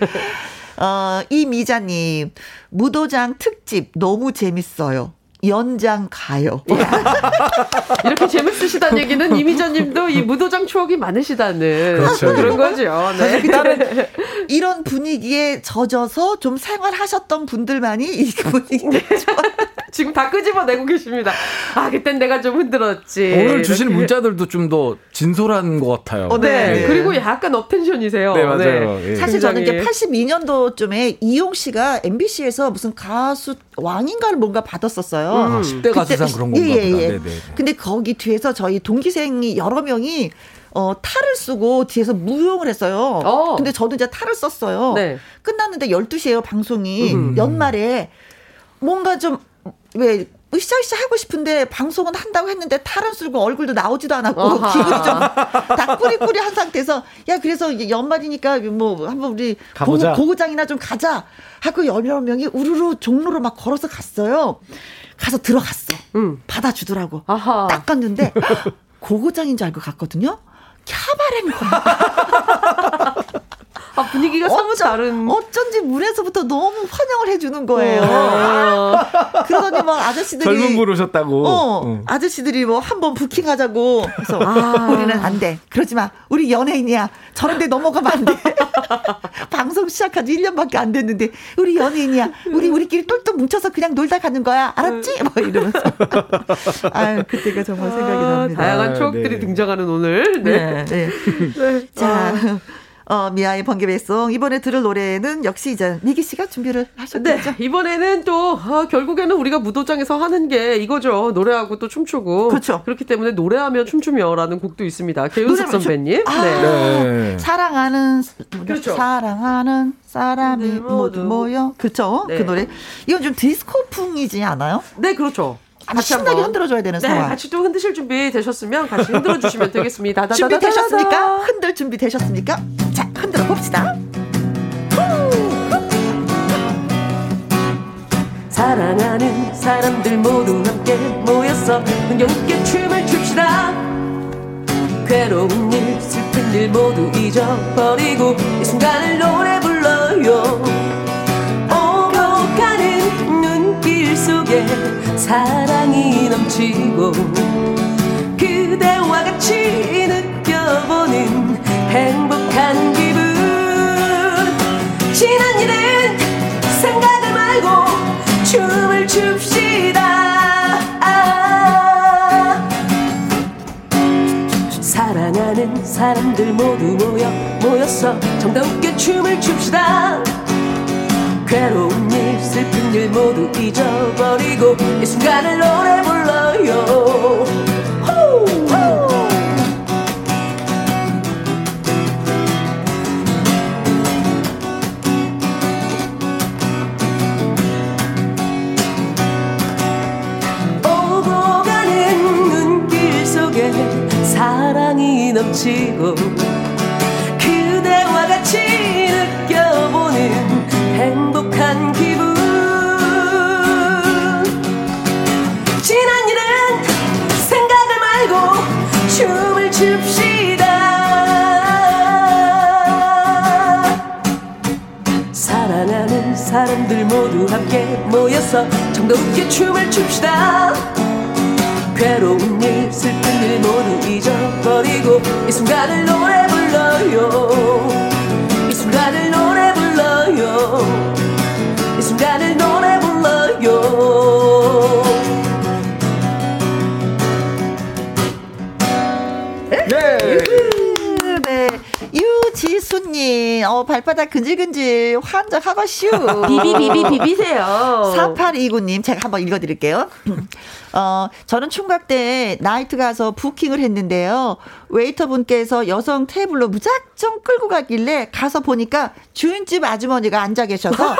어, 이미자님 무도장 특집 너무 재밌어요. 연장 가요. 이렇게 재밌으시다는 얘기는 이미자님도 이 무도장 추억이 많으시다는 그렇죠. 그런 거죠. 네. 이런 분위기에 젖어서 좀 생활하셨던 분들만이 이 분위기를 좋아. 지금 다 끄집어내고 계십니다. 아, 그땐 내가 좀 흔들었지. 오늘 주시는 이렇게. 문자들도 좀 더 진솔한 것 같아요. 어, 네. 네. 그리고 약간 업텐션이세요. 네, 맞아요. 예. 사실 저는 이제 굉장히. 82년도쯤에 이용 씨가 MBC에서 무슨 가수 왕인가를 뭔가 받았었어요. 아, 10대 가수상 그런 건가 예, 예, 보다. 예. 네네. 근데 거기 뒤에서 저희 동기생이 여러 명이 어, 탈을 쓰고 뒤에서 무용을 했어요. 어. 근데 저도 이제 탈을 썼어요. 네. 끝났는데 12시에요, 방송이. 음. 연말에 뭔가 좀, 왜, 으쌰으쌰 하고 싶은데 방송은 한다고 했는데 탈은 쓰고 얼굴도 나오지도 않았고 아하. 기분이 좀다 꾸리꾸리 한 상태에서 야 그래서 연말이니까 뭐 한번 우리 가보자. 고, 고장이나 좀 가자 하고 여러 명이 우르르 종로로 막 걸어서 갔어요. 가서 들어갔어. 음. 받아주더라고. 아하. 딱 갔는데 고고장인 줄 알고 갔거든요. 캬바레인 거야. 아, 분위기가 사뭇 다른. 어쩐지 문에서부터 너무 환영을 해주는 거예요. 어. 그러더니 뭐 아저씨들이 젊은 분 오셨다고. 어, 응. 아저씨들이 뭐 한번 부킹하자고. 그래서 아. 우리는 안 돼. 그러지 마. 우리 연예인이야. 저런데 넘어가면 안 돼. 방송 시작한 지 1년밖에 안 됐는데 우리 연예인이야. 우리 우리끼리 똘똘 뭉쳐서 그냥 놀다 가는 거야. 알았지? 뭐 이러면서. 아유 그때가 정말 생각이 아, 납니다. 다양한 아, 추억들이 네. 등장하는 오늘. 네. 네. 네. 자. 어, 미아의 번개배송. 이번에 들을 노래는 역시 이제 미기 씨가 준비를 네, 하셨겠죠? 이번에는 또 아, 결국에는 우리가 무도장에서 하는 게 이거죠. 노래하고 또 춤추고. 그렇죠. 그렇기 때문에 노래하며 춤추며라는 곡도 있습니다. 개윤석 노래하면 춤- 선배님. 아. 네. 네. 사랑하는 그렇죠. 사랑하는 사람이 네, 모두 모두. 모여 그렇죠 네. 그 노래 이건 좀 디스코풍이지 않아요? 네, 그렇죠. 아주 신나게 한번. 흔들어줘야 되는 네, 상황 같이 또 흔드실 준비 되셨으면 같이 흔들어 주시면 되겠습니다. 준비. 되셨습니까? 흔들 준비 되셨습니까? 자 흔들어 봅시다. 사랑하는 사람들 모두 함께 모여서 흥겨웃게 춤을 춥시다. 괴로운 일 슬픈 일 모두 잊어버리고 이 순간을 노래 불러요. 오고 가는 눈길 속에 사랑이 넘치고 그대와 같이 느껴보는 행복한 기분 지난 일은 생각을 말고 춤을 춥시다 아. 사랑하는 사람들 모두 모여 모여서 정다웃게 춤을 춥시다 괴로운 일 슬픈 일 모두 잊어버리고 이 순간을 노래 불러 넘치고 그대와 같이 느껴보는 행복한 기분. 지난 일은 생각을 말고 춤을 춥시다. 사랑하는 사람들 모두 함께 모여서 정다웃게 춤을 춥시다. 괴로운 일 슬픈 일 모두 잊어버리고 이 순간을 노래 불러요. 이 순간을 노래 불러요. 이 순간을 노래 불러요 님 어 발바닥 근질근질 환장하거슈 비비비비 비비세요 4829님, 제가 한번 읽어드릴게요. 어, 저는 총각 때 나이트 가서 부킹을 했는데요. 웨이터분께서 여성 테이블로 무작정 끌고 가길래 가서 보니까 주인집 아주머니가 앉아 계셔서.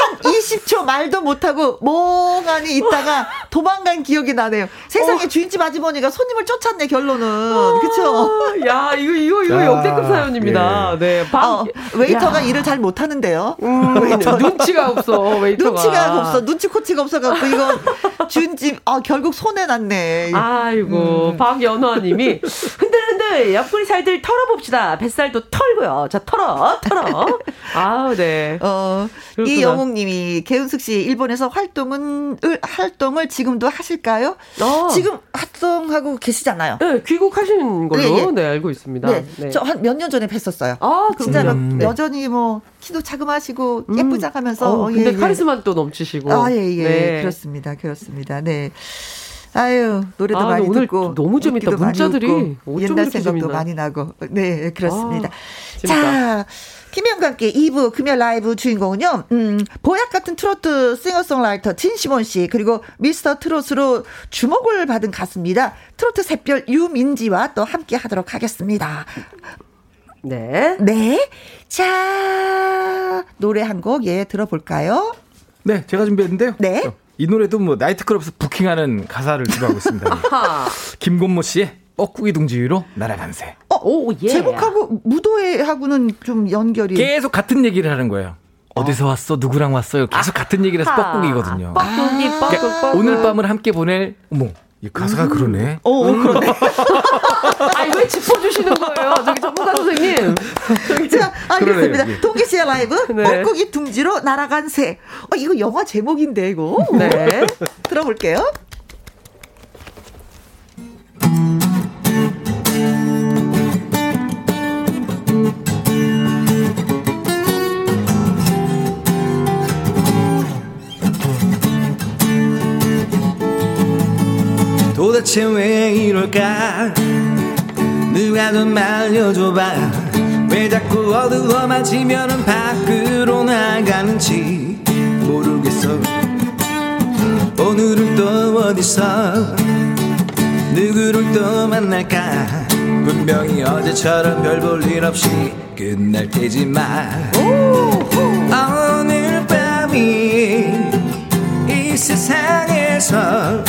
한 20 초 말도 못하고 멍하니 있다가 도망간 기억이 나네요. 세상에 주인집 아주머니가 손님을 쫓았네, 결론은. 그쵸? 야 이거 이거 이거 자, 역대급 사연입니다 네 방, 어, 웨이터가 야. 일을 잘 못하는데요. 음, 눈치가 없어 웨이터가 눈치가 없어. 눈치 코치가 없어갖고, 이거, 준집, 아, 결국 손해 났네. 아이고 박연화님이 흔들 흔들 오늘 옆구리 살들 털어봅시다. 뱃살도 털고요. 자, 털어, 털어. 아우, 네. 어, 그렇구나. 이영웅님이 개 은숙 씨 일본에서 활동은 을, 활동을 지금도 하실까요? 어. 지금 활동하고 계시잖아요. 네, 귀국하신 걸로 예, 예. 네, 알고 있습니다. 네, 네. 저 한 몇 년 전에 뵀었어요. 아, 진짜로 그렇군요. 네. 여전히 뭐 키도 자그마시고 음. 예쁘장하면서 어, 어, 근데 예, 예. 카리스마 또 넘치시고. 아, 예, 예. 네. 그렇습니다. 그렇습니다. 네. 아유, 노래도 아, 많이 오늘 듣고. 너무 재밌다. 문자들이 웃고, 옛날 생각도 재밌나. 많이 나고. 네, 그렇습니다. 아, 재밌다. 자, 김혜영과 함께 2부 금요 라이브 주인공은요, 음, 보약 같은 트로트 싱어송라이터 진시몬 씨, 그리고 미스터 트롯으로 주목을 받은 가수입니다. 트로트 샛별 유민지와 또 함께 하도록 하겠습니다. 네. 네. 자, 노래 한 곡, 예, 들어볼까요? 네, 제가 준비했는데요. 네. 어, 이 노래도 뭐 나이트클럽에서 부킹하는 가사를 주도하고 있습니다. 하. 김곤모 씨의 뻐꾸기 둥지 위로 날아간 새. 오, 예. 제목하고 무도회하고는 좀 연결이. 계속 같은 얘기를 하는 거예요. 어디서 왔어? 누구랑 왔어요? 계속 같은 얘기를 해서 뻐꾸기거든요. 뻐꾸기, 뻐꾸기, 그러니까 뻐꾸기. 오늘 밤을 함께 보낼 어머 이 가사가 그러네. 어, 어, 그러네. 아니, 왜 짚어주시는 거예요? 저기 전문가 선생님. 자, 알겠습니다. 그러네요. 동기 씨의 라이브, 네. 뻐꾸기 둥지로 날아간 새. 어, 이거 영화 제목인데, 이거. 네. 들어볼게요. 대체 왜 이럴까? 누가 좀 알려줘봐. 왜 자꾸 어두워만 지면은 밖으로 나가는지 모르겠어. 오늘은 또 어디서? 누구를 또 만날까? 분명히 어제처럼 별 볼 일 없이 끝날 테지만. 오늘 밤이 이 세상에서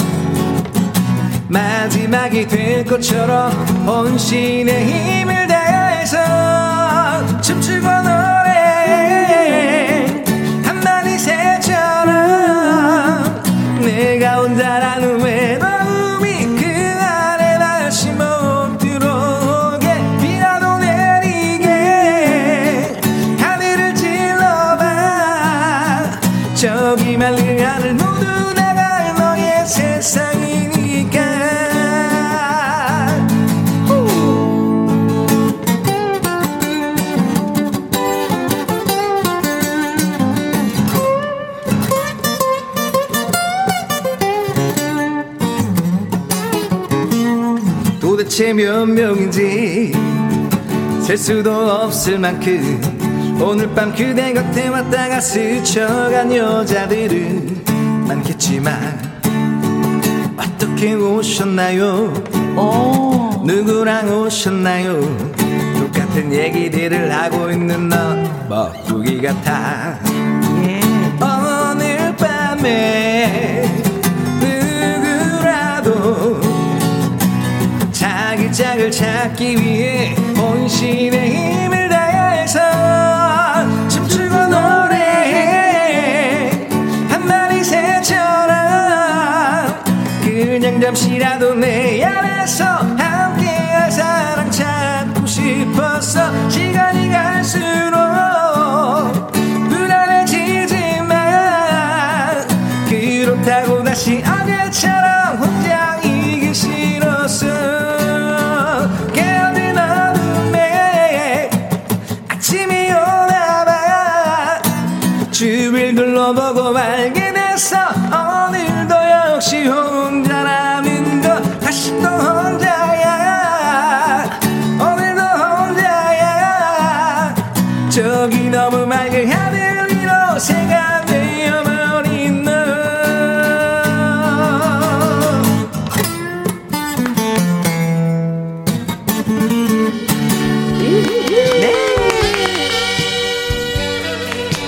마지막이 될 것처럼 혼신의 힘을 다해서 춤추고 노래. 한 마리 새처럼 내가 혼자라는 외 도대체 몇 명인지 셀 수도 없을 만큼 오늘 밤 그대 곁에 왔다가 스쳐간 여자들은 많겠지만 어떻게 오셨나요? 누구랑 오셨나요? 똑같은 얘기들을 하고 있는 너 먹구기 같아 오늘 밤에 짝을 찾기 위해 혼신의 힘을 다해서 춤추고 노래해 한 마리 새처럼 그냥 잠시라도 내 안에서 함께할 사랑 찾고 싶었어 시간이 갈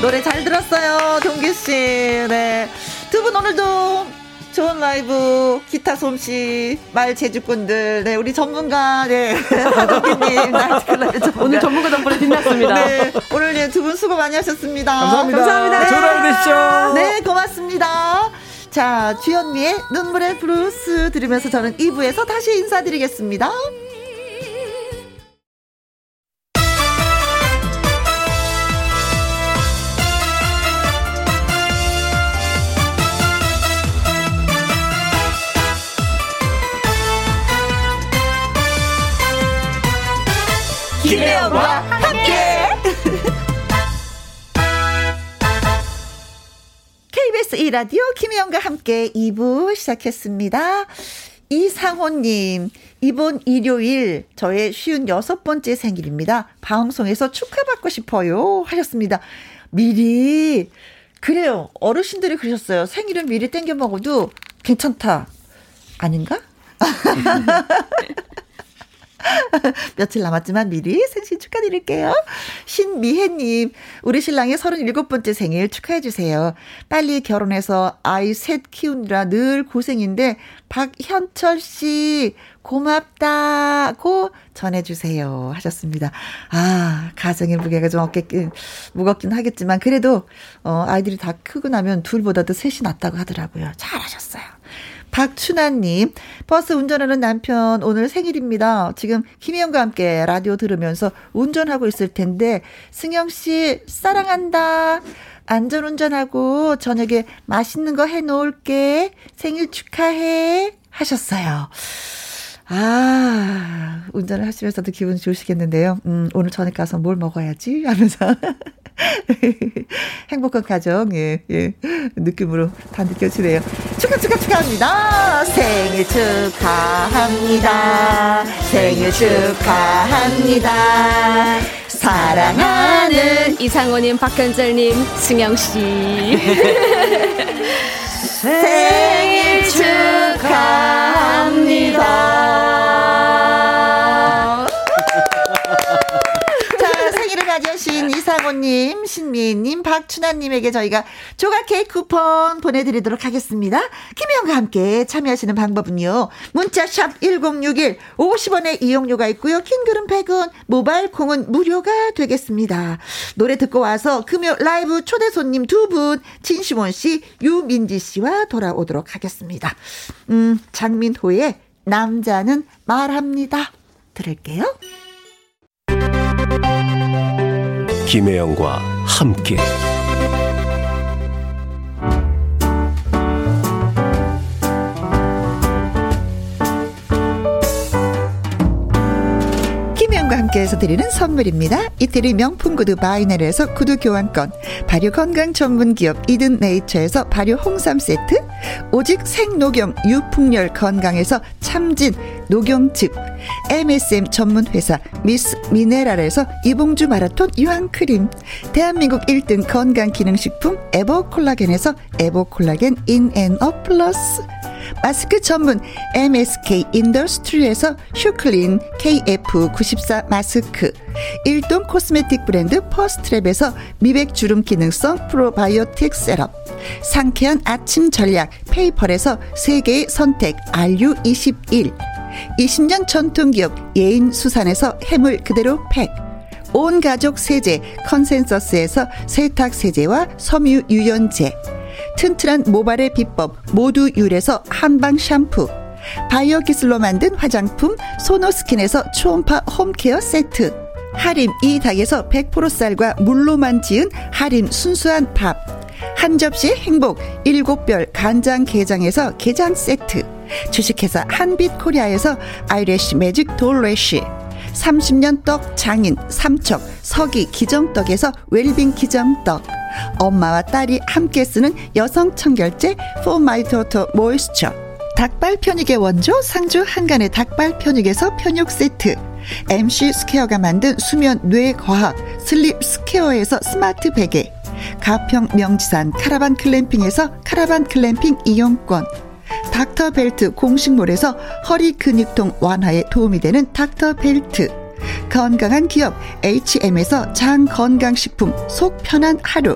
노래 잘 들었어요, 동기 씨. 네. 두 분 오늘도 좋은 라이브, 기타 솜씨, 말 재주꾼들, 네, 우리 전문가, 네, 동기님, 나이트클럽의 전문가. 오늘 전문가 덕분에 빛났습니다. 네, 오늘 네, 두분 수고 많이 하셨습니다. 감사합니다. 감사합니다. 좋은 하루 되십시오. 네, 고맙습니다. 자, 주현미의 눈물의 블루스 들으면서 저는 2부에서 다시 인사드리겠습니다. 2라디오 김혜영과 함께 2부 시작했습니다. 이상호님, 이번 일요일 저의 쉬운 여섯 번째 생일입니다. 방송에서 축하받고 싶어요. 하셨습니다. 미리, 그래요. 어르신들이 그러셨어요. 생일은 미리 땡겨 먹어도 괜찮다. 아닌가? 며칠 남았지만 미리 생신 축하드릴게요. 신미혜님, 우리 신랑의 37번째 생일 축하해주세요. 빨리 결혼해서 아이 셋 키우느라 늘 고생인데, 박현철 씨, 고맙다고 전해주세요. 하셨습니다. 아, 가정의 무게가 좀 어깨, 무겁긴 하겠지만, 그래도, 어, 아이들이 다 크고 나면 둘보다도 셋이 낫다고 하더라고요. 잘하셨어요. 박춘아님, 버스 운전하는 남편 오늘 생일입니다. 지금 김희영과 함께 라디오 들으면서 운전하고 있을 텐데, 승영 씨, 사랑한다. 안전 운전하고 저녁에 맛있는 거 해놓을게. 생일 축하해. 하셨어요. 아, 운전을 하시면서도 기분 좋으시겠는데요. 음, 오늘 저녁 가서 뭘 먹어야지 하면서. 행복한 가정, 예, 예. 느낌으로 다 느껴지네요. 축하, 축하, 축하합니다. 생일 축하합니다. 생일 축하합니다. 사랑하는 이상호님, 박현철님, 승영씨. 생일 축하합니다. 맞이하신 이상호님, 신미애님, 박춘아님에게 저희가 조각 케이크 쿠폰 보내드리도록 하겠습니다. 김혜영과 함께 참여하시는 방법은요. 문자샵 1061, 50원의 이용료가 있고요. 킹글은 100원, 모바일 콩은 무료가 되겠습니다. 노래 듣고 와서 금요 라이브 초대 손님 두 분, 진시몬 씨, 유민지 씨와 돌아오도록 하겠습니다. 음, 장민호의 남자는 말합니다. 들을게요. 김혜영과 함께 김혜영과 함께해서 드리는 선물입니다. 이태리 명품 구두 바이네르에서 구두 교환권, 발효 건강 전문 기업 이든 네이처에서 발효 홍삼 세트, 오직 생녹용 유풍열 건강에서 참진 녹용즙, MSM 전문 회사 미스 미네랄에서 이봉주 마라톤 유황 크림, 대한민국 1등 건강 기능식품 에버 콜라겐에서 에버 콜라겐 인앤업 플러스. 마스크 전문 MSK 인더스트리에서 슈클린 KF94 마스크 일동 코스메틱 브랜드 퍼스트랩에서 미백 주름 기능성 프로바이오틱 셋업 상쾌한 아침 전략 페이펄에서 세계의 선택 RU21 20년 전통기업 예인 수산에서 해물 그대로 팩 온 가족 세제 컨센서스에서 세탁 세제와 섬유 유연제 튼튼한 모발의 비법 모두 유래서 한방 샴푸 바이오 기술로 만든 화장품 소노스킨에서 초음파 홈케어 세트 하림 이 닭에서 100% 쌀과 물로만 지은 하림 순수한 밥. 한 접시 행복 일곱 별 간장 게장에서 게장 세트. 주식회사 한빛 코리아에서 아이래쉬 매직 돌래쉬. 30년 떡 장인 삼척 서기 기정떡에서 웰빙 기정떡. 엄마와 딸이 함께 쓰는 여성 청결제 포마이도터 모이스처 닭발 편육의 원조 상주 한간의 닭발 편육에서 편육 세트 MC 스퀘어가 만든 수면 뇌 과학 슬립 스퀘어에서 스마트 베개 가평 명지산 카라반 글램핑에서 카라반 글램핑 이용권 닥터벨트 공식몰에서 허리 근육통 완화에 도움이 되는 닥터벨트 건강한 기업 H&M에서 장 건강식품 속 편한 하루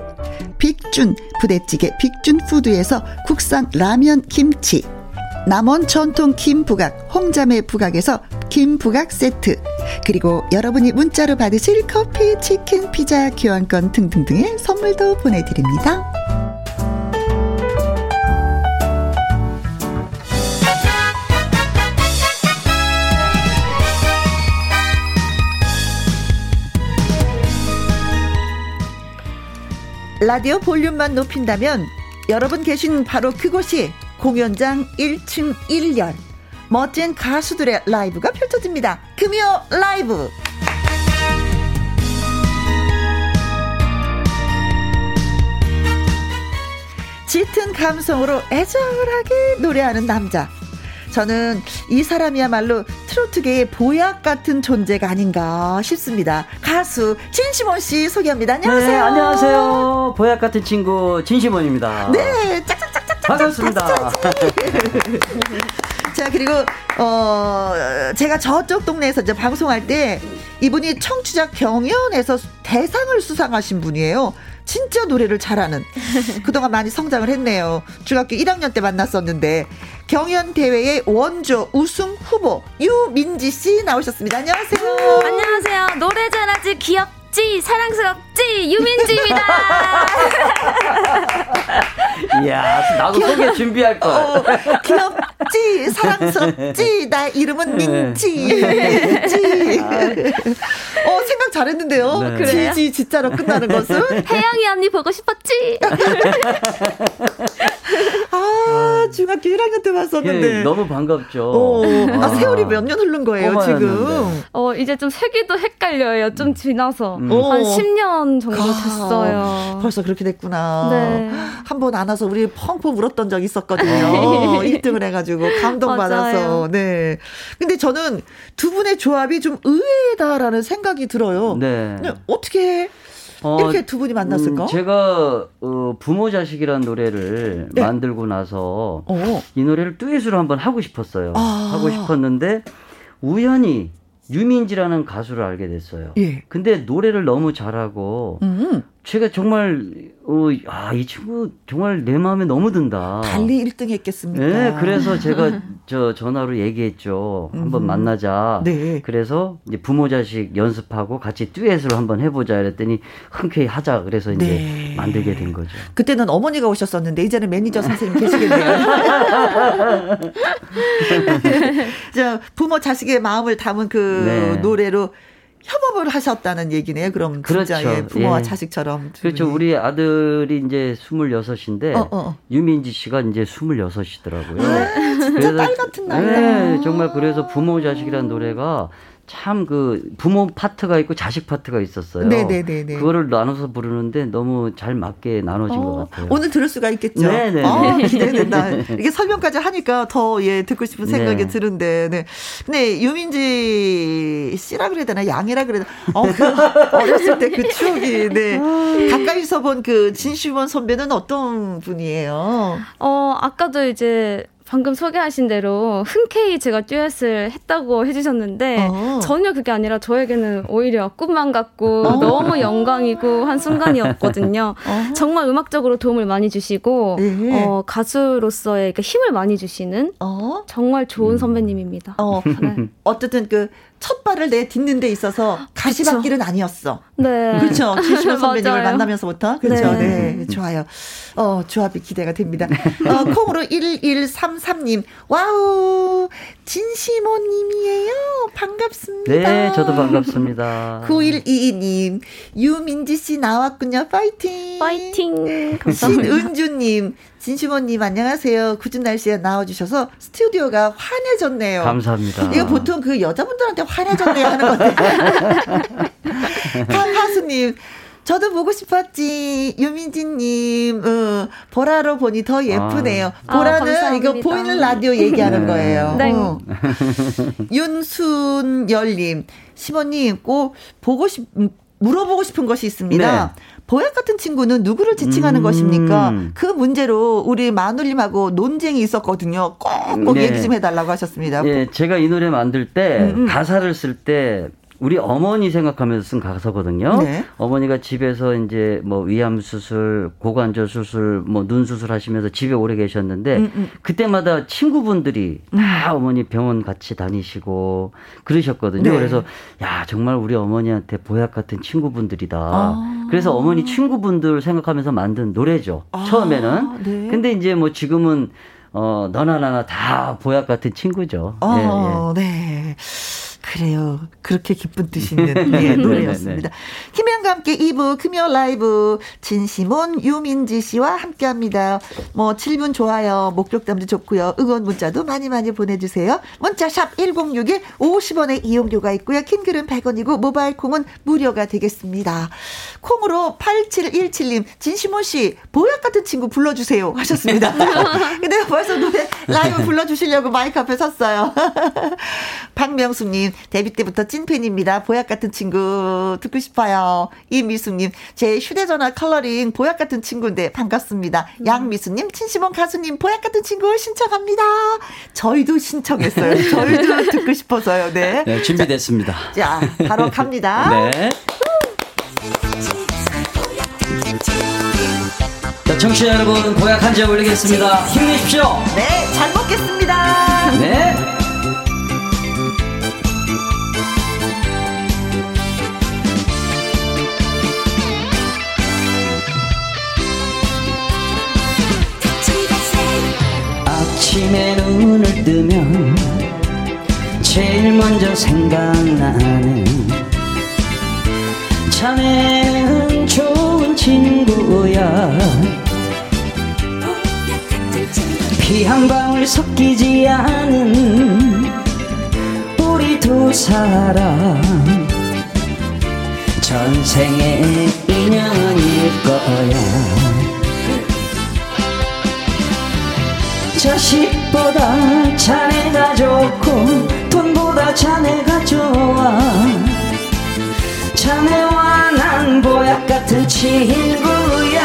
빅준 부대찌개 빅준푸드에서 국산 라면 김치 남원 전통 김부각 홍자매 부각에서 김부각 세트 그리고 여러분이 문자로 받으실 커피 치킨 피자 교환권 등등등의 선물도 보내드립니다. 라디오 볼륨만 높인다면 여러분 계신 바로 그곳이 공연장 1층 1열 멋진 가수들의 라이브가 펼쳐집니다. 금요 라이브. 짙은 감성으로 애절하게 노래하는 남자. 저는 이 사람이야말로 트로트계의 보약 같은 존재가 아닌가 싶습니다. 가수 진시몬 씨 소개합니다. 안녕하세요. 네, 안녕하세요. 보약 같은 친구 진시몬입니다. 네, 짝짝짝짝짝. 반갑습니다. 자, 그리고, 어, 제가 저쪽 동네에서 이제 방송할 때 이분이 청취자 경연에서 대상을 수상하신 분이에요. 진짜 노래를 잘하는. 그동안 많이 성장을 했네요. 중학교 1학년 때 만났었는데 경연 대회의 원조 우승 후보 유민지 씨 나오셨습니다. 안녕하세요. 안녕하세요. 노래 잘하지 귀엽지 사랑스럽 지 유민지입니다. 이야, 나도 귀여워. 소개 준비할 걸. 어, 귀엽지 사랑스럽지 나 이름은 네. 민지 민지 어 생각 잘했는데요 네. 그래요? 지지 진짜로 끝나는 것은 혜영이 언니 보고 싶었지? 아 중학교 1학년 때 봤었는데 예, 너무 반갑죠. 어, 아, 아. 세월이 몇 년 흐른 거예요 지금. 어, 이제 좀 세기도 헷갈려요. 좀 지나서. 음. 어. 한 10년 정도 아, 됐어요. 벌써 그렇게 됐구나. 네. 한번 안아서 우리 펑펑 울었던 적 있었거든요. 네. 1등을 해가지고 감동받아서. 네. 근데 저는 두 분의 조합이 좀 의외다라는 생각이 들어요. 네. 어떻게 어, 이렇게 두 분이 만났을까? 음, 제가 어, 부모 자식이라는 노래를 네. 만들고 나서 어. 이 노래를 듀엣으로 한번 하고 싶었어요. 아. 하고 싶었는데 우연히 유민지라는 가수를 알게 됐어요. 예. 근데 노래를 너무 잘하고 음, 제가 정말 어, 아, 이 친구 정말 내 마음에 너무 든다. 달리 1등 했겠습니까? 네, 그래서 제가 저 전화로 얘기했죠. 한번 음. 만나자. 네. 그래서 이제 부모 자식 연습하고 같이 듀엣을 한번 해보자 이랬더니 흔쾌히 하자. 그래서 이제 네. 만들게 된 거죠. 그때는 어머니가 오셨었는데 이제는 매니저 선생님 계시겠네요. 저 부모 자식의 마음을 담은 그 네. 노래로 협업을 하셨다는 얘기네요. 그럼 진짜 그렇죠. 예, 부모와 예. 자식처럼. 두 그렇죠. 우리 아들이 이제 26인데 어, 어. 유민지 씨가 이제 26이더라고요. 아, 진짜 딸 같은 나이다. 네, 정말 그래서 부모 자식이라는 노래가 참 그 부모 파트가 있고 자식 파트가 있었어요. 네네네네. 그거를 나눠서 부르는데 너무 잘 맞게 나눠진 것 어, 같아요. 오늘 들을 수가 있겠죠. 네네네. 아, 기대된다. 이게 설명까지 하니까 더 예 듣고 싶은 생각이 네. 드는데, 네. 근데 유민지 씨라 그래야 되나 양이라 그래야 되나? 어, 그 어렸을 때 그 추억이 네 가까이서 본 그 진시원 선배는 어떤 분이에요? 어, 아까도 이제 방금 소개하신 대로 흔쾌히 제가 듀엣을 했다고 해주셨는데 어. 전혀 그게 아니라 저에게는 오히려 꿈만 같고 어. 너무 영광이고 한 순간이었거든요. 어. 정말 음악적으로 도움을 많이 주시고 네. 어, 가수로서의 그 힘을 많이 주시는 어? 정말 좋은 선배님입니다. 어, 네. 어쨌든 그 첫 발을 내 딛는 데 있어서 가시밭길은 아니었어. 네. 그렇죠. 진시몬 선배님을. 만나면서부터. 그렇죠. 네. 네. 좋아요. 어, 조합이 기대가 됩니다. 어, 콩으로 1133님. Wow. 진시몬 님이에요. 반갑습니다. 네, 저도 반갑습니다. 9122님. 유민지 씨 나왔군요. 파이팅. 파이팅. 감사합니다. 신은주 님. 진시모님 안녕하세요. 굳은 날씨에 나와주셔서 스튜디오가 환해졌네요. 감사합니다. 이거 보통 그 여자분들한테 화내졌네 하는 건데. 강하수님. 저도 보고 싶었지. 유민지님, 어, 보라로 보니 더 예쁘네요. 아. 보라는 아, 이거. 보이는 라디오 얘기하는 네. 거예요. 네. 어. 윤순열님, 시모님 꼭 보고 싶, 음, 물어보고 싶은 것이 있습니다. 네. 보약 같은 친구는 누구를 지칭하는 음. 것입니까? 그 문제로 우리 마눌님하고 논쟁이 있었거든요. 꼭꼭 네. 얘기 좀 해달라고 하셨습니다. 예, 제가 이 노래 만들 때 음, 음. 가사를 쓸때 우리 어머니 생각하면서 쓴 가사거든요. 네. 어머니가 집에서 이제 뭐 위암 수술, 고관절 수술, 뭐 눈 수술 하시면서 집에 오래 계셨는데 음, 음. 그때마다 친구분들이 다 어머니 병원 같이 다니시고 그러셨거든요. 네. 그래서 야 정말 우리 어머니한테 보약 같은 친구분들이다. 아. 그래서 어머니 친구분들 생각하면서 만든 노래죠. 아, 처음에는. 네. 근데 이제 뭐 지금은 어 너나 나나 다 보약 같은 친구죠. 어, 네. 그래요. 그렇게 기쁜 뜻 있는 예, 노래였습니다. 김현과 함께 2부 금요 라이브 진시몬 유민지 씨와 함께 합니다. 뭐 질문 좋아요. 목격담도 좋고요. 응원 문자도 많이 많이 보내주세요. 문자 샵 1061 50원의 이용료가 있고요. 킹글은 100원이고 모바일 콩은 무료가 되겠습니다. 콩으로 8717님 진시몬 씨 보약 같은 친구 불러주세요 하셨습니다. 근데 벌써 노래 라이브 불러주시려고 마이크 앞에 섰어요. 박명수님 데뷔 때부터 찐팬입니다. 보약 같은 친구 듣고 싶어요. 이미수님 제 휴대전화 컬러링 보약 같은 친구인데 반갑습니다. 음. 양미수님 진시몬 가수님 보약 같은 친구 신청합니다. 저희도 신청했어요. 저희도 듣고 싶어서요. 네. 네 준비됐습니다. 자, 자 바로 갑니다. 네. 자, 청취자 여러분, 고약 한잔 올리겠습니다. 힘내십시오. 네, 잘 먹겠습니다. 네. 아침에 눈을 뜨면 제일 먼저 생각나는 자네는 좋은 친구야. 피 한 방울 섞이지 않은 우리 두 사람. 전생의 인연일 거야 자식보다 자네가 좋고 돈보다 자네가 좋아. 자네와 난 보약 같은 친구야.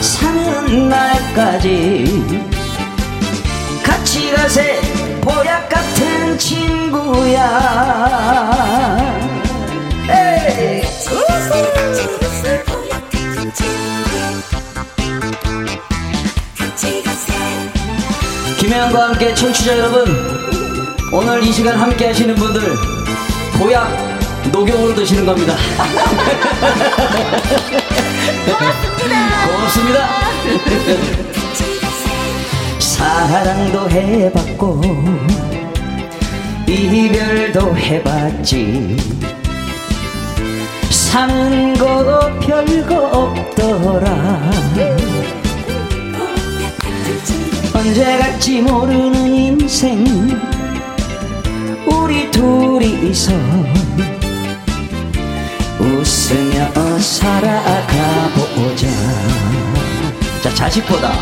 사는 날까지 같이 가세. 보약 같은 친구야 김혜영과 함께 청취자 여러분 오늘 이 시간 함께 하시는 분들 보약 녹용으로 드시는 겁니다. 고맙습니다. 고맙습니다. 사랑도 해봤고 이별도 해봤지 사는 거 별거 없더라. 언제 갈지 모르는 인생 우리 둘이서 웃으며 살아가보자. 자 자식보다.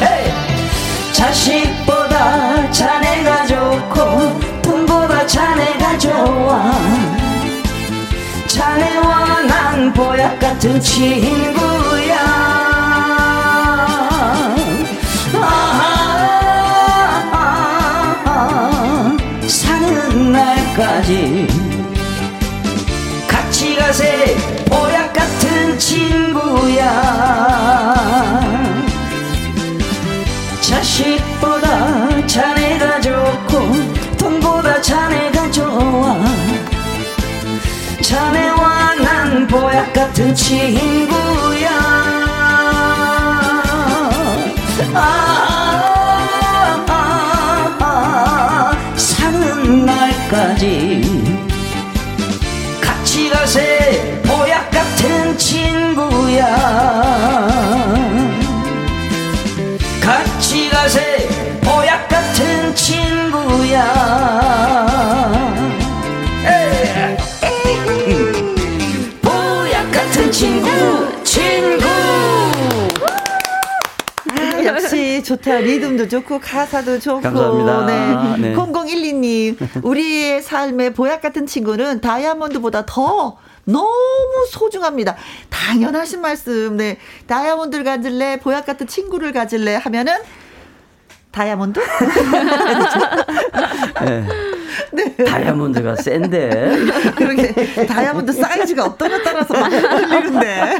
에이! 자식보다 자네가 좋고 돈보다 자네가 좋아 자네와 난 보약 같은 친구야. 아, 사는 날까지 같이 가세 보약 같은 친구야. 자식보 자네와 난 보약 같은 친구야. 아, 아, 아, 사는 날까지 같이 가세 보약 같은 친구야. 같이 가세 보약 같은 친구야 좋다. 리듬도 좋고 가사도 좋고. 감사합니다. 네. 네. 0012님, 우리의 삶의 보약 같은 친구는 다이아몬드보다 더 너무 소중합니다. 당연하신 말씀. 네. 다이아몬드를 가질래, 보약 같은 친구를 가질래 하면은 다이아몬드? 네. 다이아몬드가 센데 그러게 다이아몬드 사이즈가 어떠냐에 따라서 막 틀리는데.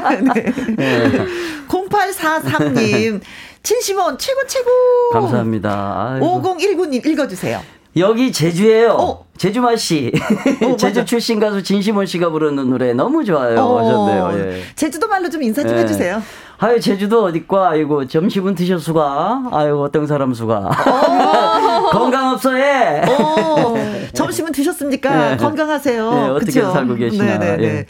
네. 0843님, 진심원 최고 최고. 감사합니다. 아이고. 5019님 읽어주세요. 여기 제주예요. 어, 제주마 씨, 제주 출신 가수 진시몬 씨가 부르는 노래 너무 좋아요. 어, 하셨네요. 예. 제주도 말로 좀 인사 좀 예. 해주세요. 아유 제주도 어디과 아이고 점심은 드셨수가 아유 어떤 사람 수가 건강 없어해 어, 점심은 드셨습니까? 네. 건강하세요. 네, 어떻게 그쵸? 살고 계시나. 네네네. 예.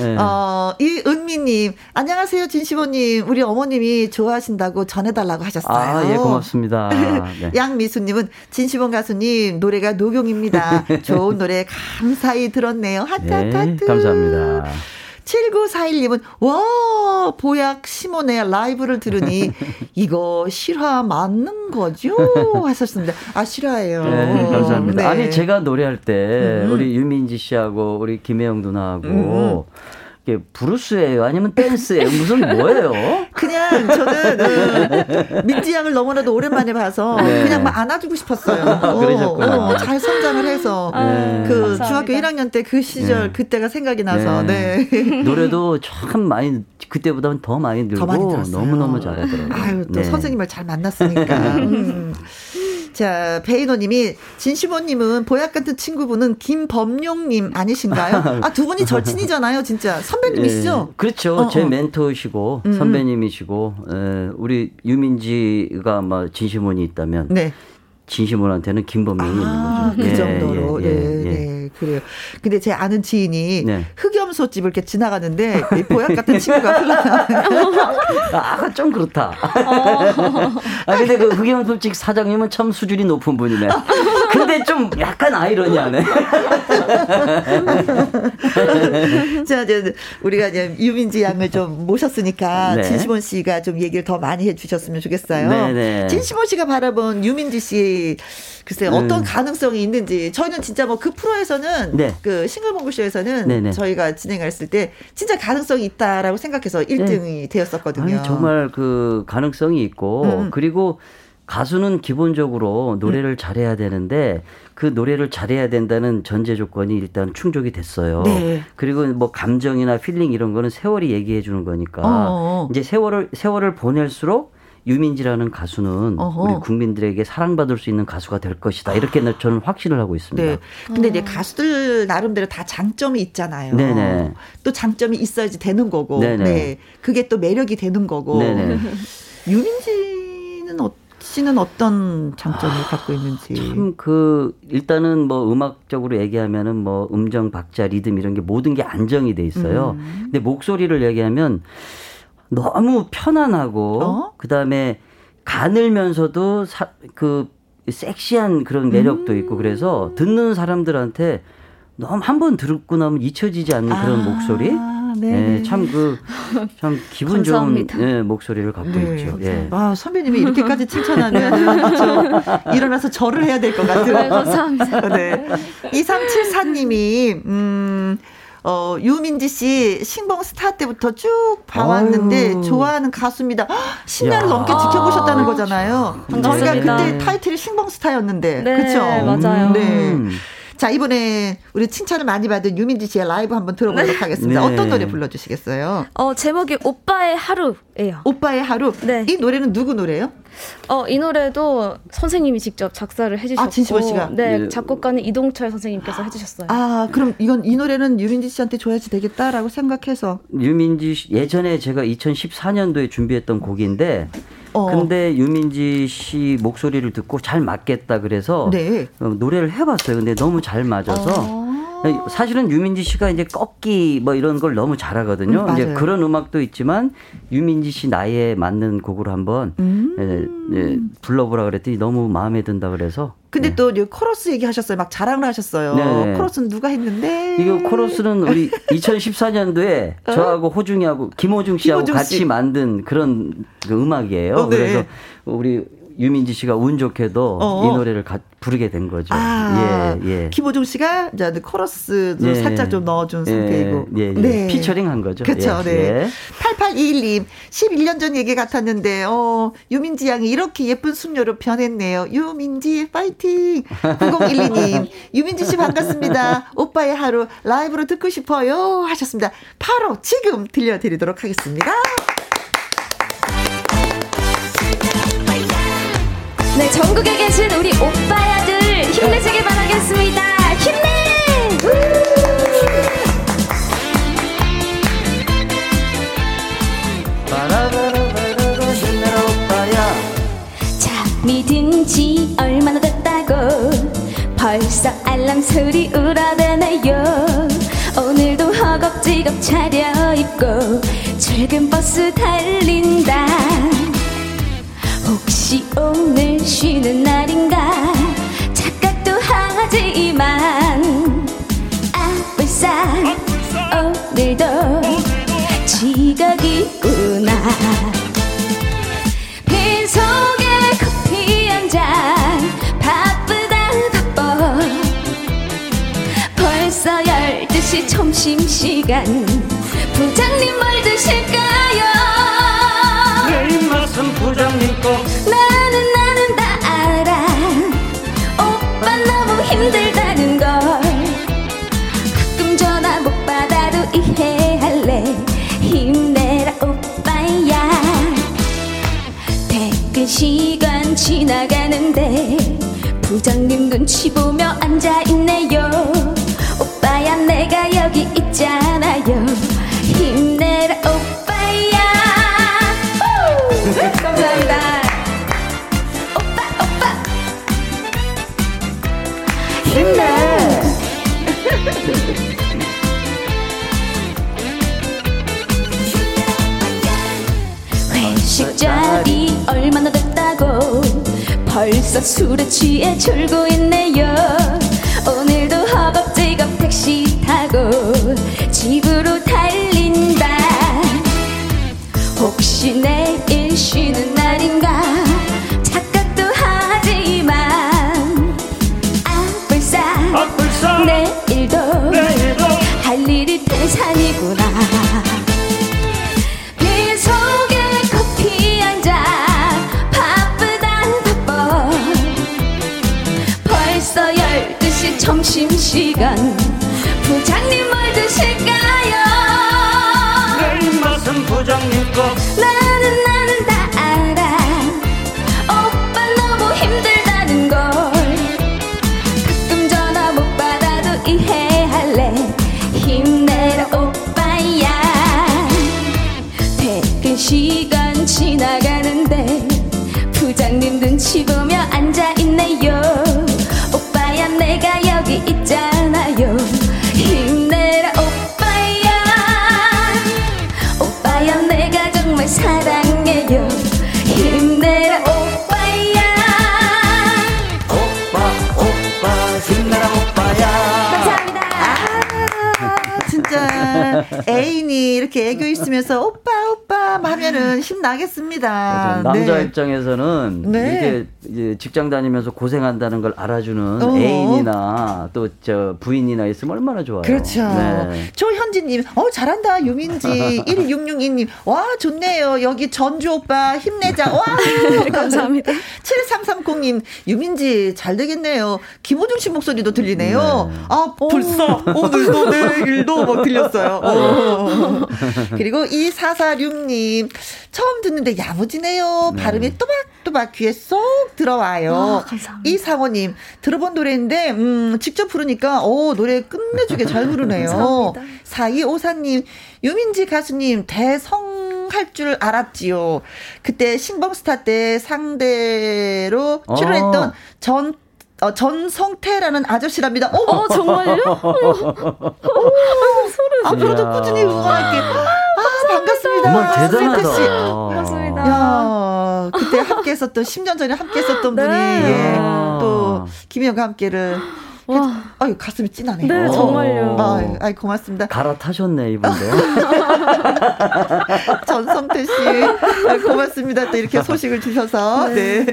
예. 어, 이 은미님, 안녕하세요, 진시보님. 우리 어머님이 좋아하신다고 전해달라고 하셨어요. 아, 예, 고맙습니다. 네. 양미수님은 진시본 가수님 노래가 녹용입니다. 좋은 노래 감사히 들었네요. 하트 하트 네, 하트. 감사합니다. 7941님은 와 보약 시몬의 라이브를 들으니 이거 실화 맞는 거죠? 하셨습니다. 아 실화예요. 네, 감사합니다. 네. 아니 제가 노래할 때 음. 우리 유민지 씨하고 우리 김혜영 누나하고 음. 이게 브루스예요, 아니면 댄스예요, 무슨 뭐예요? 그냥 저는 어, 민지 양을 너무나도 오랜만에 봐서 네. 그냥 막 안아주고 싶었어요. 어, 그러셨구나. 어, 잘 성장을 해서 네. 그 감사합니다. 중학교 1학년 때 그 시절 네. 그때가 생각이 나서 네. 노래도 참 많이 그때보다는 더 많이 늘고 더 많이 들었어요. 너무 너무 잘하더라고요. 아유 또 네. 선생님을 잘 만났으니까. 음. 자 베이노님이 진시모님은 보약 같은 친구분은 김범용님 아니신가요? 아 두 분이 절친이잖아요, 진짜 선배님이시죠? 예, 그렇죠. 어, 제 어. 멘토시고 음. 선배님이시고 에, 우리 유민지가 아마 진시몬이 있다면 네. 진시몬한테는 김범용이 있는 아, 거죠. 그 예, 정도로. 예, 네, 예, 예. 네, 그래요. 근데 제 아는 지인이 네. 흑염소 집을 이렇게 지나가는데 이 보약 같은 친구가 흘러나. 아, 좀 그렇다. 아, 근데 그 흑염소 집 사장님은 참 수준이 높은 분이네. 근데 좀 약간 아이러니하네. 자, 이제 우리가 이제 유민지 양을 좀 모셨으니까 네. 진시몬 씨가 좀 얘기를 더 많이 해주셨으면 좋겠어요. 네네. 진시몬 씨가 바라본 유민지 씨 글쎄 음. 어떤 가능성이 있는지 저희는 진짜 뭐 그 프로에서는 네. 그 싱글벙글쇼에서는 네네. 저희가 진행했을 때 진짜 가능성이 있다라고 생각해서 1등이 되었었거든요. 네. 아니, 정말 그 가능성이 있고, 음. 그리고 가수는 기본적으로 노래를 잘해야 되는데, 그 노래를 잘해야 된다는 전제 조건이 일단 충족이 됐어요. 네. 그리고 뭐 감정이나 feeling 이런 거는 세월이 얘기해 주는 거니까, 어어. 이제 세월을, 세월을 보낼수록 유민지라는 가수는 어허. 우리 국민들에게 사랑받을 수 있는 가수가 될 것이다. 이렇게 저는 확신을 하고 있습니다. 네. 근데 이제 가수들 나름대로 다 장점이 있잖아요. 네네. 또 장점이 있어야지 되는 거고. 네네. 네. 그게 또 매력이 되는 거고. 네네. 유민지는 어, 씨는 어떤 장점을 갖고 있는지. 참 그 일단은 뭐 음악적으로 얘기하면은 뭐 음정 박자 리듬 이런 게 모든 게 안정이 돼 있어요. 음. 근데 목소리를 얘기하면 너무 편안하고 어? 그다음에 가늘면서도 사, 그 섹시한 그런 매력도 있고 그래서 음. 듣는 사람들한테 너무 한번 듣고 나면 잊혀지지 않는 그런 목소리. 아, 네. 예, 참그 참 기분 좋은 감사합니다. 예, 목소리를 갖고 네. 있죠. 예. 아, 선배님이 이렇게까지 칭찬하면 저 일어나서 절을 해야 될 것 같아요. 네, 감사합니다. 네. 2374님이, 음, 어, 유민지 씨 신봉 스타 때부터 쭉 봐왔는데 아유. 좋아하는 가수입니다. 헉, 10년을 야. 넘게 지켜보셨다는 거잖아요. 저희가 반갑습니다. 그때 타이틀이 신봉 스타였는데. 네, 그쵸? 맞아요. 네. 음. 자, 이번에 우리 칭찬을 많이 받은 유민지 씨의 라이브 한번 들어보도록 하겠습니다. 네. 어떤 노래 불러주시겠어요? 어, 제목이 오빠의 하루예요. 오빠의 하루. 네. 이 노래는 누구 노래예요? 어, 이 노래도 선생님이 직접 작사를 해주셨고, 아, 진시원 씨가? 네, 네. 작곡가는 이동철 선생님께서 해주셨어요. 아, 그럼 이건 이 노래는 유민지 씨한테 줘야지 되겠다라고 생각해서. 유민지 씨, 예전에 제가 2014년도에 준비했던 곡인데 어. 근데 유민지 씨 목소리를 듣고 잘 맞겠다 그래서 네. 어, 노래를 해봤어요. 근데 너무 잘 맞아서 아. 사실은 유민지 씨가 이제 꺾기 뭐 이런 걸 너무 잘하거든요. 음, 이제. 그런 음악도 있지만 유민지 씨 나이에 맞는 곡으로 한번 음. 예, 예, 불러보라 그랬더니 너무 마음에 든다 그래서 근데 또 이제 코러스 얘기하셨어요. 막 자랑을 하셨어요. 네. 코러스는 누가 했는데? 이거 코러스는 우리 2014년도에 저하고 호중이하고 김호중 씨하고 어? 김호중 같이 씨. 만든 그런 그 음악이에요. 어, 네. 그래서 우리 유민지 씨가 운 좋게도 어. 이 노래를 가- 부르게 된 거죠. 아, 예, 예. 김호중 씨가 이제 코러스도 예. 살짝 좀 넣어준 상태이고. 예, 예. 네. 피처링 한 거죠. 그렇죠. 예, 네. 예. 8821님, 11년 전 얘기 같았는데, 어, 유민지 양이 이렇게 예쁜 숙녀로 변했네요. 유민지, 파이팅! 9012님, 유민지 씨 반갑습니다. 오빠의 하루 라이브로 듣고 싶어요. 하셨습니다. 바로 지금 들려드리도록 하겠습니다. 네, 전국에 계신 우리 오빠야들 힘내시길 바라겠습니다. 오빠야 잠이 든지 얼마나 됐다고 벌써 알람 소리 울어대네요. 오늘도 허겁지겁 차려입고 출근 버스 달린다 혹시 오늘 쉬는 날인가? 착각도 하지만 아불싸 오늘도 지각이구나. 빈속에 커피 한 잔 바쁘다 바빠. 벌써 12시 점심시간. 부장님 뭘 드실까요 시간 지나가는데 부장님 눈치 보며 앉아있네요. 오빠야 내가 여기 있잖아요. 힘내라 오빠야. 후! 감사합니다. 오빠 오빠. 힘내 식 자리 얼마나 됐다고 벌써 술에 취해 졸고 있네요. 오늘도 허겁지겁 택시 타고 집으로 달린다. 혹시 내 시간 이렇게 애교 있으면서 오빠 오빠 하면은 힘 나겠습니다. 맞아요. 남자 네. 입장에서는 네. 이렇게 이제 직장 다니면서 고생한다는 걸 알아주는 어허. 애인이나 또 저 부인이나 있으면 얼마나 좋아요. 그렇죠. 네. 조현진님, 어, 잘한다. 유민지. 1662님, 와, 좋네요. 여기 전주 오빠 힘내자. 와, 감사합니다. 7330님, 유민지 잘 되겠네요. 김호중 씨 목소리도 들리네요. 아, 벌써 오늘도 내일도 막 들렸어요. 어. 그리고 2446님, 처음 듣는데 야무지네요. 발음이 또박또박 귀에 쏙 들어와요. 아, 감사합니다. 이상호님, 들어본 노래인데, 음, 직접 부르니까, 오, 노래 끝내주게 잘 부르네요. 4254님, 유민지 가수님, 대성 할줄 알았지요. 그때 신봉스타 때 상대로 출연했던 어. 전, 어, 전성태라는 아저씨랍니다. 어머, 어 정말요? 앞으로도. 꾸준히 응원할게. 아, 반갑습니다. 정말 씨. 대단하다. 반갑습니다. 야, 그때 함께 했었던 10년 전에 함께 했었던 네. 분이 예, 야. 또 김희영과 함께를 와. 아유 가슴이 찐하네요. 네, 어. 정말요. 아유, 아유 고맙습니다. 갈아타셨네 이분도. 전성태 씨 아유, 고맙습니다. 또 이렇게 소식을 주셔서 네.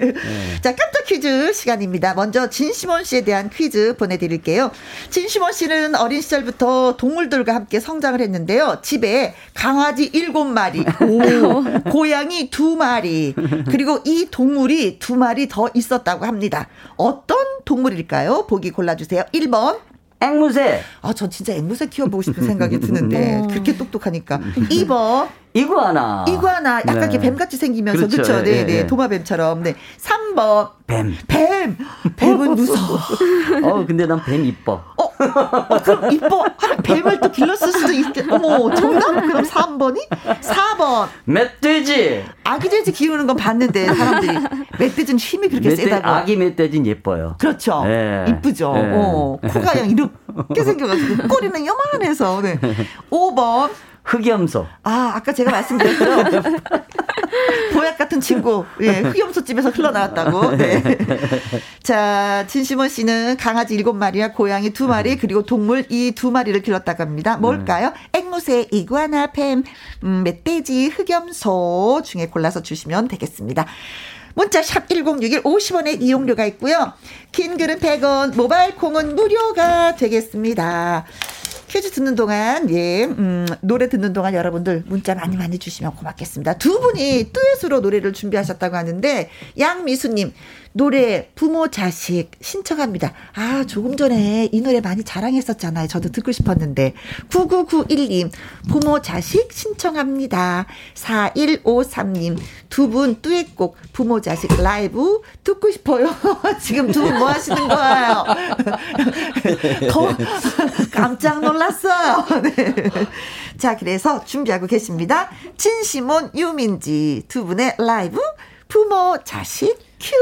자 깜짝 퀴즈 시간입니다. 먼저 진시몬 씨에 대한 퀴즈 보내드릴게요. 진시몬 씨는 어린 시절부터 동물들과 함께 성장을 했는데요. 집에 강아지 7마리, 고양이 2마리, 그리고 이 동물이 2마리 더 있었다고 합니다. 어떤 동물일까요? 보기 골라주세요. 1번 앵무새. 아, 저 진짜 앵무새 키워보고 싶은 생각이 드는데 그렇게 똑똑하니까. 2번 이구아나. 이구아나 약간 네. 이렇게 뱀같이 생기면서 그렇죠. 그렇죠. 네, 예, 네. 예. 도마뱀처럼. 네. 3번 뱀. 뱀. 뱀은 무서워. 어, 근데 난 뱀 이뻐. 어, 그럼 이뻐. 아, 뱀을 또 길렀을 수도 있겠. 어머, 정답? 그럼 3번이? 4번. 멧돼지. 아기 돼지 키우는 건 봤는데 사람들이 멧돼지는 힘이 그렇게 멧돼, 세다고. 아기 멧돼지는 예뻐요. 그렇죠. 예. 이쁘죠. 예. 어, 코가 그냥 이렇게 생겨가지고 꼬리는 요만해서. 네. 5번. 흑염소. 아, 아까 제가 말씀드렸죠. 보약 같은 친구. 예, 흑염소 집에서 흘러나왔다고. 네. 자, 진심원 씨는 강아지 일곱 마리와 고양이 두 마리, 그리고 동물 이 두 마리를 길렀다고 합니다. 뭘까요? 앵무새, 이구아나, 뱀, 음, 멧돼지, 흑염소 중에 골라서 주시면 되겠습니다. 문자 샵 1061 50원의 이용료가 있고요. 긴 글은 100원, 모바일 콩은 무료가 되겠습니다. 퀴즈 듣는 동안, 예, 음, 노래 듣는 동안 여러분들 문자 많이 많이 주시면 고맙겠습니다. 두 분이 듀엣으로 노래를 준비하셨다고 하는데, 양미수님, 노래 부모 자식 신청합니다. 아, 조금 전에 이 노래 많이 자랑했었잖아요. 저도 듣고 싶었는데. 9991님, 부모 자식 신청합니다. 4153님, 두분 듀엣곡 부모 자식 라이브 듣고 싶어요. 지금 두 분 뭐 하시는 거예요? 더 깜짝 놀랐어요. 네. 자, 그래서 준비하고 계십니다. 진시몬, 유민지 두 분의 라이브 부모 자식 큐.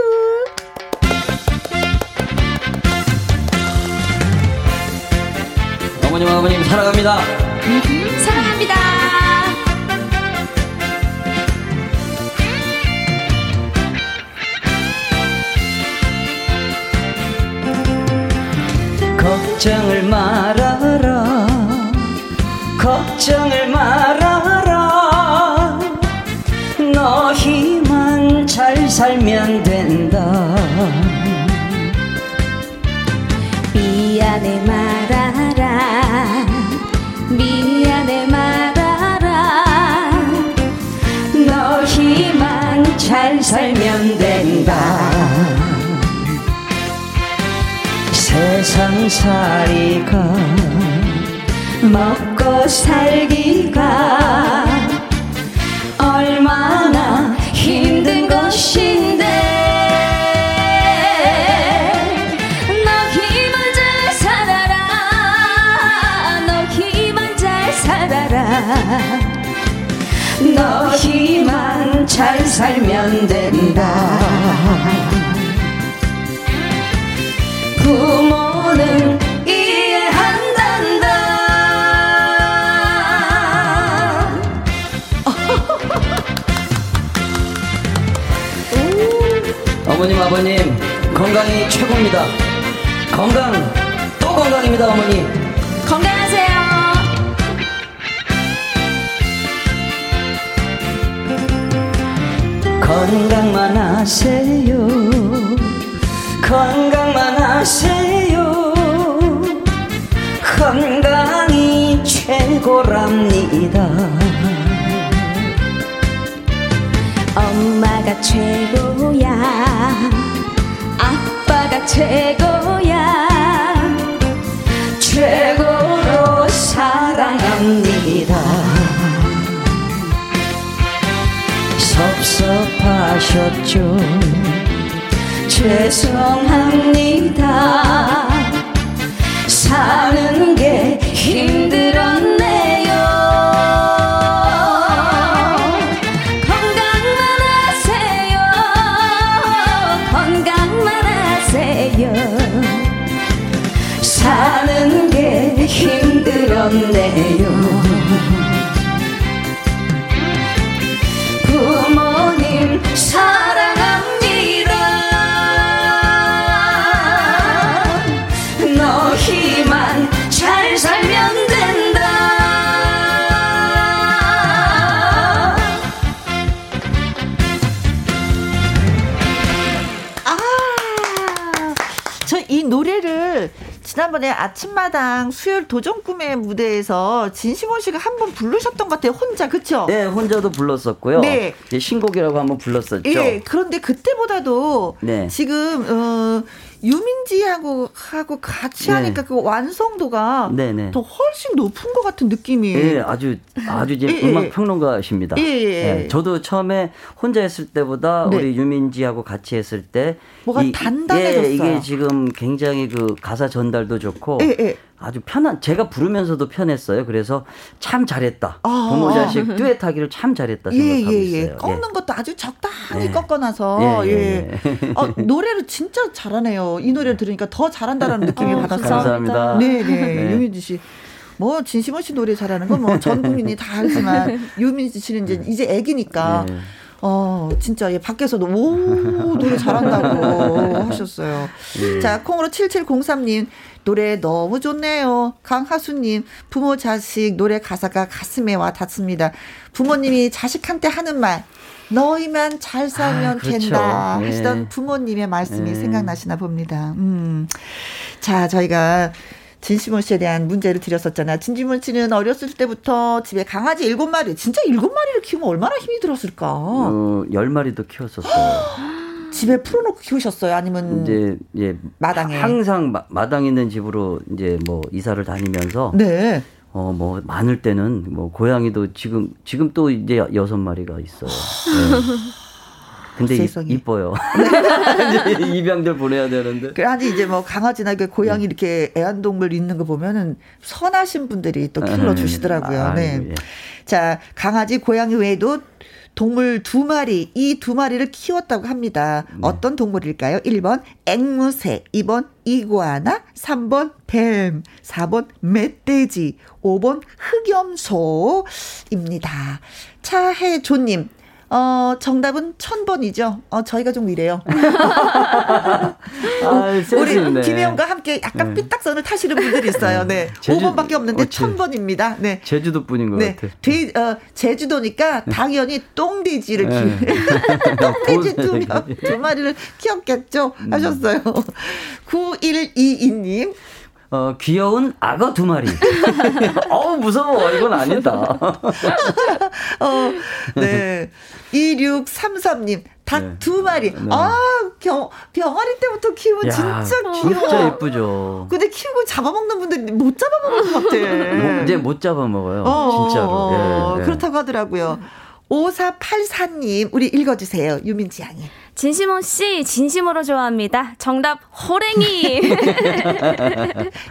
어머님 아버님 사랑합니다. 사랑합니다. 걱정을 말아라. 걱정을 말아라. 살면 된다. 미안해 말아라. 미안해 말아라. 너희만 잘 살면 된다. 세상살이가 먹고 살기가 너희만 잘 살아라. 너희만 잘 살아라. 너희만 잘 살면 된다. 어머님, 아버님, 건강이 최고입니다. 건강, 또 건강입니다, 어머니. 건강하세요. 건강만 하세요. 건강만 하세요. 건강이 최고랍니다. 엄마가 최고 최고야. 최고로 사랑합니다. 섭섭하셨죠? 죄송합니다. 사는 게 힘들었네 힘들었네요. 지난번에 아침마당 수요일 도전 꿈의 무대에서 진심원 씨가 한 번 부르셨던 것 같아요. 혼자, 그쵸? 네, 혼자도 불렀었고요. 네. 이제 신곡이라고 한번 불렀었죠. 예, 그런데 그때보다도 네. 지금 어, 유민지하고 하고 같이 네. 하니까 그 완성도가 네네. 더 훨씬 높은 것 같은 느낌이. 예, 아주 아주 이제 예, 예. 음악 평론가십니다. 예, 예. 저도 처음에 혼자 했을 때보다 네. 우리 유민지하고 같이 했을 때 뭐가 단단해졌어요. 예, 이게 지금 굉장히 그 가사 전달도 좋고 예, 예. 아주 편한 제가 부르면서도 편했어요. 그래서 참 잘했다. 아. 부모 자식 듀엣하기를 참 잘했다 예, 생각하고 예, 있어요. 예. 꺾는 것도 아주 적당히 예. 꺾어놔서, 예, 예. 예, 예. 어, 노래를 진짜 잘하네요. 이 노래를 들으니까 더 잘한다라는 느낌이 어, 받았어요. 감사합니다. 네, 네. 네. 유민지 씨. 뭐, 진심원 씨 노래 잘하는 건 뭐 전 국민이 다 알지만, 유민지 씨는 이제, 이제 애기니까, 네. 어, 진짜, 예, 밖에서도, 오, 노래 잘한다고 하셨어요. 예. 자, 콩으로 7703님, 노래 너무 좋네요. 강하수님, 부모 자식 노래 가사가 가슴에 와 닿습니다. 부모님이 자식한테 하는 말, 너희만 잘 살면 아, 그렇죠. 된다. 예. 하시던 부모님의 말씀이 예. 생각나시나 봅니다. 음. 자, 저희가 진시몬 씨에 대한 문제를 드렸었잖아요. 진시몬 씨는 어렸을 때부터 집에 강아지 일곱 마리, 진짜 일곱 마리를 키우면 얼마나 힘이 들었을까? 어, 열 마리도 키웠었어요. 집에 풀어놓고 키우셨어요? 아니면 이제 예 마당에? 항상 마, 마당 있는 집으로 이제 뭐 이사를 다니면서 네. 어 뭐 많을 때는 뭐 고양이도 지금 지금 또 이제 여섯 마리가 있어요. 네. 근데 이- 세상에. 이뻐요. 입양들 보내야 되는데. 그 아니 이제 뭐 강아지나 그 고양이 이렇게 애완동물 있는 거 보면은 선하신 분들이 또 길러 주시더라고요. 아이고, 네. 예. 자, 강아지, 고양이 외에도 동물 두 마리, 이 두 마리를 키웠다고 합니다. 네. 어떤 동물일까요? 1번 앵무새, 2번 이구아나, 3번 뱀, 4번 멧돼지, 5번 흑염소입니다. 차혜조님, 어, 정답은 천번이죠. 어, 저희가 좀 이래요. 아, 우리. 김혜영과 함께 약간 네. 삐딱선을 타시는 분들이 있어요. 네. 제주- 5번밖에 없는데 어, 제- 1000번입니다. 네. 제주도 분인 것 네. 같아. 돼, 어, 제주도니까 당연히 똥돼지를 네. 키 똥돼지 두. 명, 두 마리를 키웠겠죠? 하셨어요. 9122님. 어, 귀여운 악어 두 마리. 어우, 무서워. 이건 아니다. 어, 네. 2633님. 닭 네. 두 마리. 아, 병, 병아리 때부터 키우면 야, 진짜 귀여워. 진짜 예쁘죠. 근데 키우고 잡아먹는 분들 못 잡아먹는 것 같아. 뭐, 이제 못 잡아먹어요. 어, 진짜로. 어, 예, 예. 그렇다고 하더라고요. 5484님, 우리 읽어주세요. 유민지 양이. 진심원 씨 진심으로 좋아합니다. 정답 호랭이.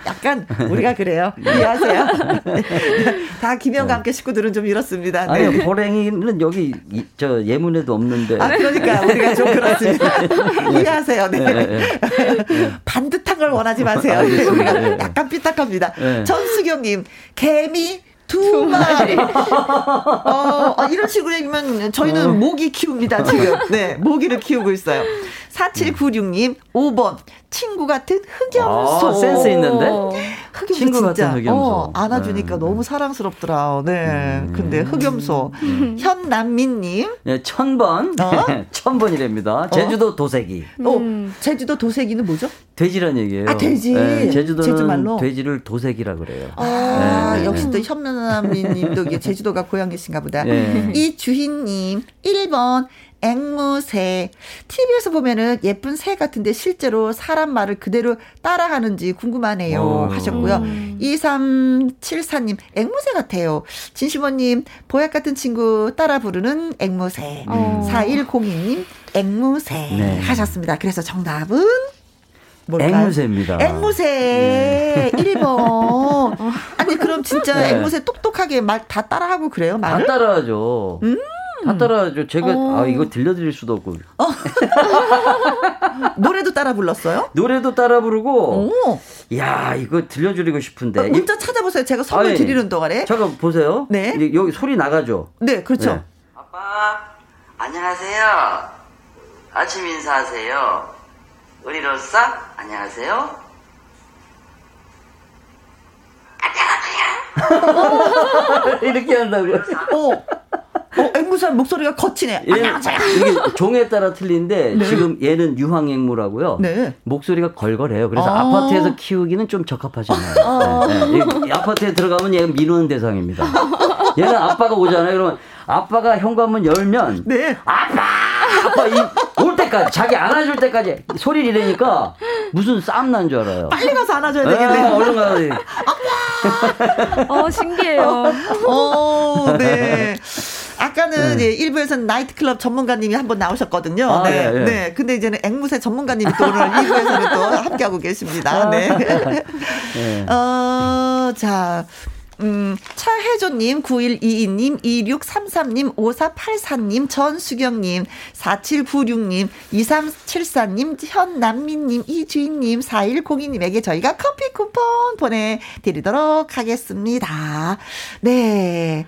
약간 우리가 그래요. 이해하세요? 다 김영과 함께 식구들은 좀 이렇습니다. 네. 아니, 호랭이는 여기, 이, 저, 예문에도 없는데. 아, 그러니까 우리가 좀 그렇습니다. 이해하세요. 네. 예, 예. 반듯한 걸 원하지 마세요. 예. 약간 삐딱합니다. 예. 전수경님, 개미 두 마리. 어, 어, 이런 식으로 얘기하면 저희는 어. 모기 키웁니다, 지금. 네, 모기를 키우고 있어요. 4796님, 5번. 친구 같은 흑염소. 아, 센스 있는데? 흑염소 친구 같은 진짜, 흑염소. 어, 안아주니까 네. 너무 사랑스럽더라. 네. 근데 흑염소. 현남민님, 예, 천 번. 어? 천 번이랍니다. 제주도 도색이. 어, 제주도 도색이는 뭐죠? 돼지란 얘기예요. 아, 돼지. 예, 제주도는 제주말로? 돼지를 도색이라 그래요. 아, 네, 네, 역시 또 네. 현남민 님도 이게 제주도가 고향이신가 보다. 예. 이주희님, 1번. 앵무새. TV에서 보면은 예쁜 새 같은데 실제로 사람 말을 그대로 따라하는지 궁금하네요. 오. 하셨고요. 2374님, 앵무새 같아요. 진심원님, 보약 같은 친구 따라 부르는 앵무새. 어. 4102님, 앵무새. 네. 하셨습니다. 그래서 정답은? 뭘까요? 앵무새입니다. 앵무새 1번. 아니 그럼 진짜 네. 앵무새 똑똑하게 말 다 따라하고 그래요 다 말을? 따라하죠. 음. 다 따라하죠. 제가 어. 아 이거 들려드릴 수도 없고 노래도 따라 불렀어요? 노래도 따라 부르고. 오. 야 이거 들려드리고 싶은데. 어, 문자 찾아보세요. 제가 선물 아니, 드리는 동안에. 잠깐 보세요. 네. 여기 소리 나가죠. 네, 그렇죠. 네. 아빠, 안녕하세요. 아침 인사하세요. 우리로서 안녕하세요. 이렇게 한다고요. 어. 어, 앵무새 목소리가 거치네. 얘- 안녕하세요. 이게 종에 따라 틀린데 네. 지금 얘는 유황 앵무라고요. 네. 목소리가 걸걸해요. 그래서 아. 아. 파트에서 키우기는 좀 적합하지 않아요. 아. 네, 네. 아파트에 들어가면 얘가 미루는 대상입니다. 얘는 아빠가 오잖아요. 그러면 아빠가 현관문 열면 네. 아빠 아빠 이 올 때까지 자기 안아줄 때까지 소리를 이러니까 무슨 싸움 난 줄 알아요. 빨리 가서 안아줘야 네, 되겠네 요. 얼른 가서 어, 신기해요. 어, 네. 아까는 예, 1부에서는 나이트클럽 전문가님이 한 번 나오셨거든요. 아, 네. 예, 예. 네. 근데 이제는 앵무새 전문가님이 또 오늘 2부에서는 또 함께하고 계십니다. 네. 네. 어, 자. 음, 차혜조님, 9122님, 2633님, 5484님, 전수경님, 4796님, 2374님, 현남민님, 이주인님, 4102님에게 저희가 커피 쿠폰 보내드리도록 하겠습니다. 네.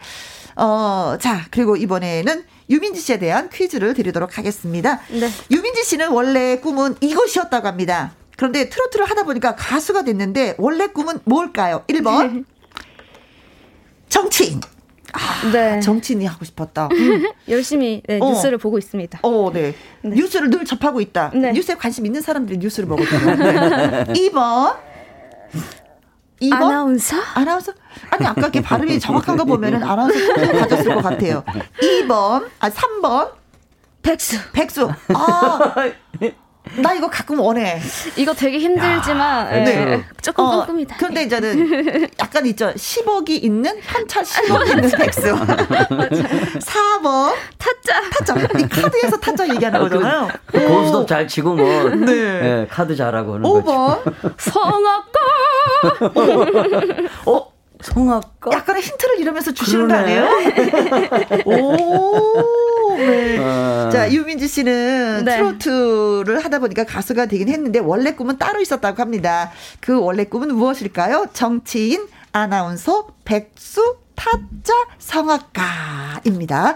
어, 자, 그리고 이번에는 유민지 씨에 대한 퀴즈를 드리도록 하겠습니다. 네. 유민지 씨는 원래 꿈은 이것이었다고 합니다. 그런데 트로트를 하다 보니까 가수가 됐는데 원래 꿈은 뭘까요? 1번. 정치인. 아, 네. 정치인이 하고 싶었다. 음. 열심히 네, 어. 뉴스를 보고 있습니다. 어, 네. 뉴스를 늘 접하고 있다. 네. 뉴스에 관심 있는 사람들이 뉴스를 보거든요. 네. 2번. 2번. 아나운서? 아나운서? 아니, 아까 이렇게 발음이 정확한 거 보면은 아나운서 꿈을 가졌을 것 같아요. 2번. 아, 3번. 백수. 백수. 아. 나 이거 가끔 원해. 이거 되게 힘들지만 예, 네. 조금 어, 꿈꿉니다. 근데 이제는 약간 있죠. 10억이 있는 현찰 10억 있는 백수. 4번 타짜. 타짜. 이 카드에서 타짜 얘기하는 거잖아요. 그 고스톱 잘 치고 뭐 네. 예, 카드 잘하고 하는 거죠. 5번. 성악가. 어? 성악가? 약간의 힌트를 이러면서 주시는 거 그러네. 아니에요? 오, 네. 아. 자, 유민지 씨는 네. 트로트를 하다 보니까 가수가 되긴 했는데 원래 꿈은 따로 있었다고 합니다. 그 원래 꿈은 무엇일까요? 정치인, 아나운서, 백수, 타짜, 성악가입니다.